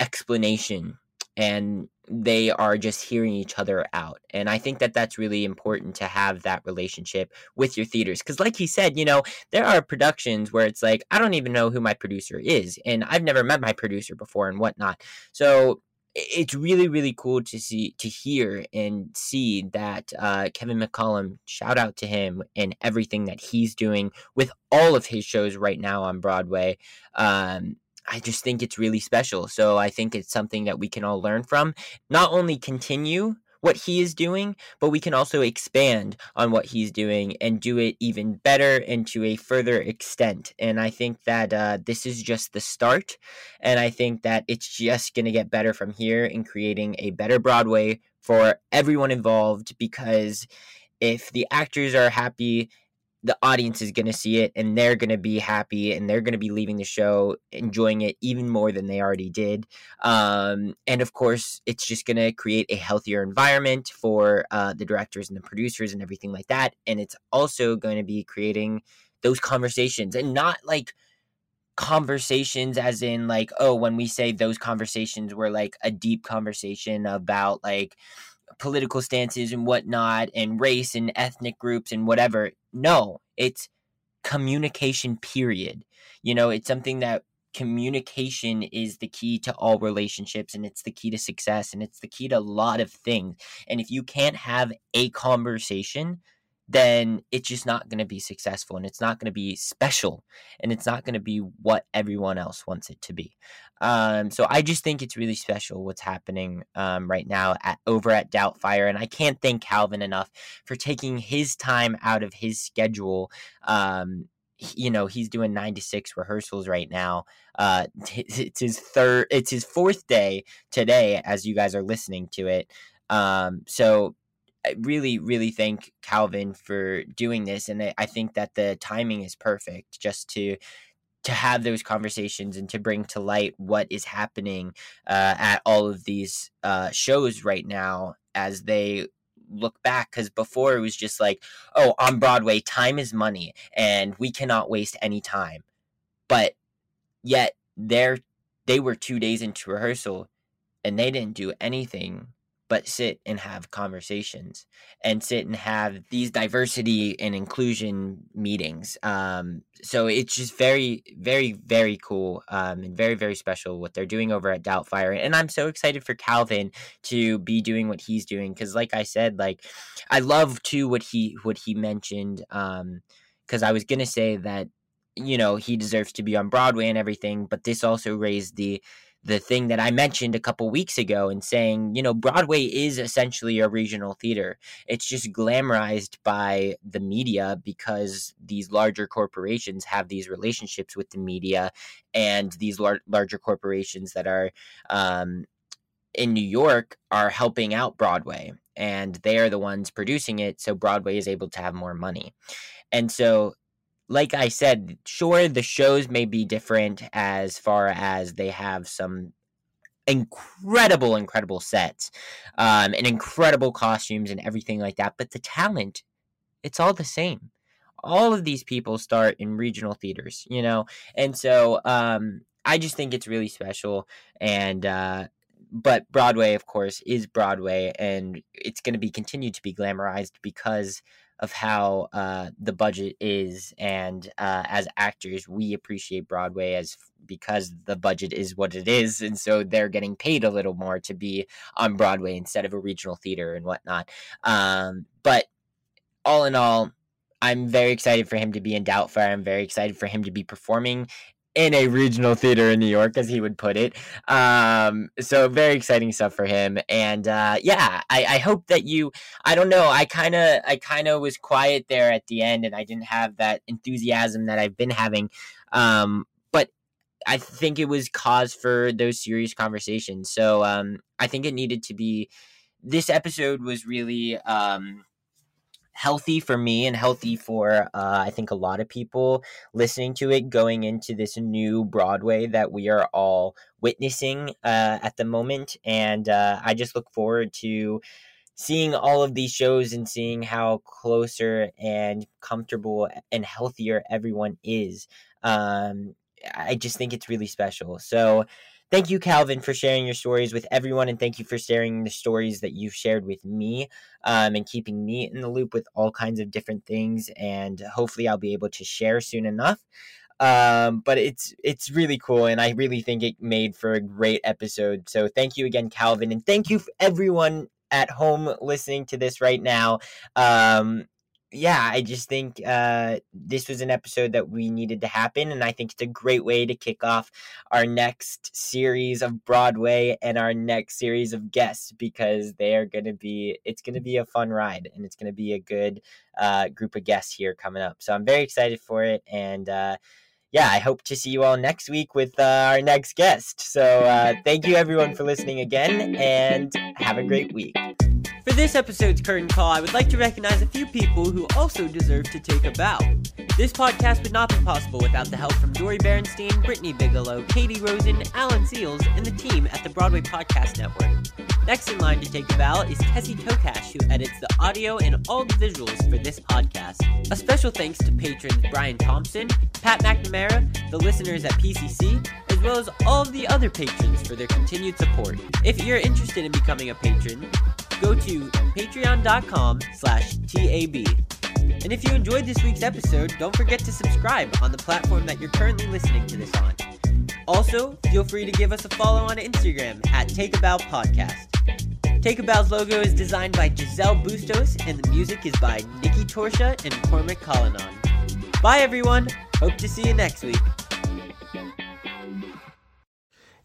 explanation and they are just hearing each other out. And I think that that's really important to have that relationship with your theaters. Because, like he said, you know, there are productions where it's like, I don't even know who my producer is, and I've never met my producer before and whatnot. So, it's really really cool to see to hear and see that uh, Kevin McCollum shout out to him and everything that he's doing with all of his shows right now on Broadway. Um, I just think it's really special. So I think it's something that we can all learn from. Not only continue what he is doing, but we can also expand on what he's doing and do it even better and to a further extent. And I think that uh, this is just the start. And I think that it's just going to get better from here in creating a better Broadway for everyone involved because if the actors are happy the audience is going to see it and they're going to be happy and they're going to be leaving the show enjoying it even more than they already did. Um, and of course, it's just going to create a healthier environment for uh, the directors and the producers and everything like that. And it's also going to be creating those conversations and not like conversations as in like oh when we say those conversations were like a deep conversation about like political stances and whatnot and race and ethnic groups and whatever. No, it's communication, period. You know, it's something that communication is the key to all relationships and it's the key to success and it's the key to a lot of things. And if you can't have a conversation, then it's just not going to be successful and it's not going to be special and it's not going to be what everyone else wants it to be. Um, so I just think it's really special what's happening um, right now at, over at Doubtfire. And I can't thank Calvin enough for taking his time out of his schedule. Um, you know he's doing nine to six rehearsals right now uh it's his third it's his fourth day today as you guys are listening to it um so I really, really thank Calvin for doing this, and I, I think that the timing is perfect just to to have those conversations and to bring to light what is happening uh, at all of these uh, shows right now as they look back because before it was just like oh on broadway time is money and we cannot waste any time. But yet they're they were two days into rehearsal and they didn't do anything but sit and have conversations and sit and have these diversity and inclusion meetings. Um, so it's just very, very, very cool um, and very, very special what they're doing over at Doubtfire. And I'm so excited for Calvin to be doing what he's doing because, like I said, like I love too what he what he mentioned. Um, because I was gonna say that you know he deserves to be on Broadway and everything, but this also raised the the thing that I mentioned a couple weeks ago and saying, you know, Broadway is essentially a regional theater. It's just glamorized by the media because these larger corporations have these relationships with the media and these lar- larger corporations that are um, in New York are helping out Broadway and they are the ones producing it. So Broadway is able to have more money. And so like I said, sure, the shows may be different as far as they have some incredible, incredible sets um, and incredible costumes and everything like that. But the talent, it's all the same. All of these people start in regional theaters, you know? And so um, I just think it's really special. And, uh, but Broadway, of course, is Broadway, and it's going to be continued to be glamorized because of how uh, the budget is, and uh, as actors, we appreciate Broadway as because the budget is what it is, and so they're getting paid a little more to be on Broadway instead of a regional theater and whatnot. Um, but all in all, I'm very excited for him to be in Doubtfire. I'm very excited for him to be performing in a regional theater in New York, as he would put it. Um, so very exciting stuff for him. And uh, yeah, I, I hope that you. I don't know. I kind of I kind of was quiet there at the end, and I didn't have that enthusiasm that I've been having. Um, but I think it was cause for those serious conversations. So um, I think it needed to be. This episode was really. Um, healthy for me and healthy for uh, I think a lot of people listening to it going into this new Broadway that we are all witnessing uh, at the moment. And uh, I just look forward to seeing all of these shows and seeing how closer and comfortable and healthier everyone is. Um, I just think it's really special. So thank you, Calvin, for sharing your stories with everyone, and thank you for sharing the stories that you've shared with me um, and keeping me in the loop with all kinds of different things. And hopefully, I'll be able to share soon enough. Um, but it's it's really cool, and I really think it made for a great episode. So thank you again, Calvin, and thank you everyone at home listening to this right now. Um, yeah, I just think uh, this was an episode that we needed to happen, and I think it's a great way to kick off our next series of Broadway and our next series of guests because they are going to be. It's going to be a fun ride, and it's going to be a good uh, group of guests here coming up. So I'm very excited for it, and uh, yeah, I hope to see you all next week with uh, our next guest. So [LAUGHS] uh, thank you everyone for listening again, and have a great week. For this episode's curtain call, I would like to recognize a few people who also deserve to take a bow. This podcast would not be possible without the help from Dori Berinstein, Brittany Bigelow, Katie Rosen, Alan Seales, and the team at the Broadway Podcast Network. Next in line to take a bow is Tessie Tokash, who edits the audio and all the visuals for this podcast. A special thanks to patrons Brian Thompson, Pat McNamara, the listeners at PCC, as well as all of the other patrons for their continued support. If you're interested in becoming a patron, go to patreon.com slash TAB. And if you enjoyed this week's episode, don't forget to subscribe on the platform that you're currently listening to this on. Also, feel free to give us a follow on Instagram at Take a Bow Podcast. Take a Bow's logo is designed by Giselle Bustos, and the music is by Nikki Torsha and Cormac Collinon. Bye, everyone. Hope to see you next week.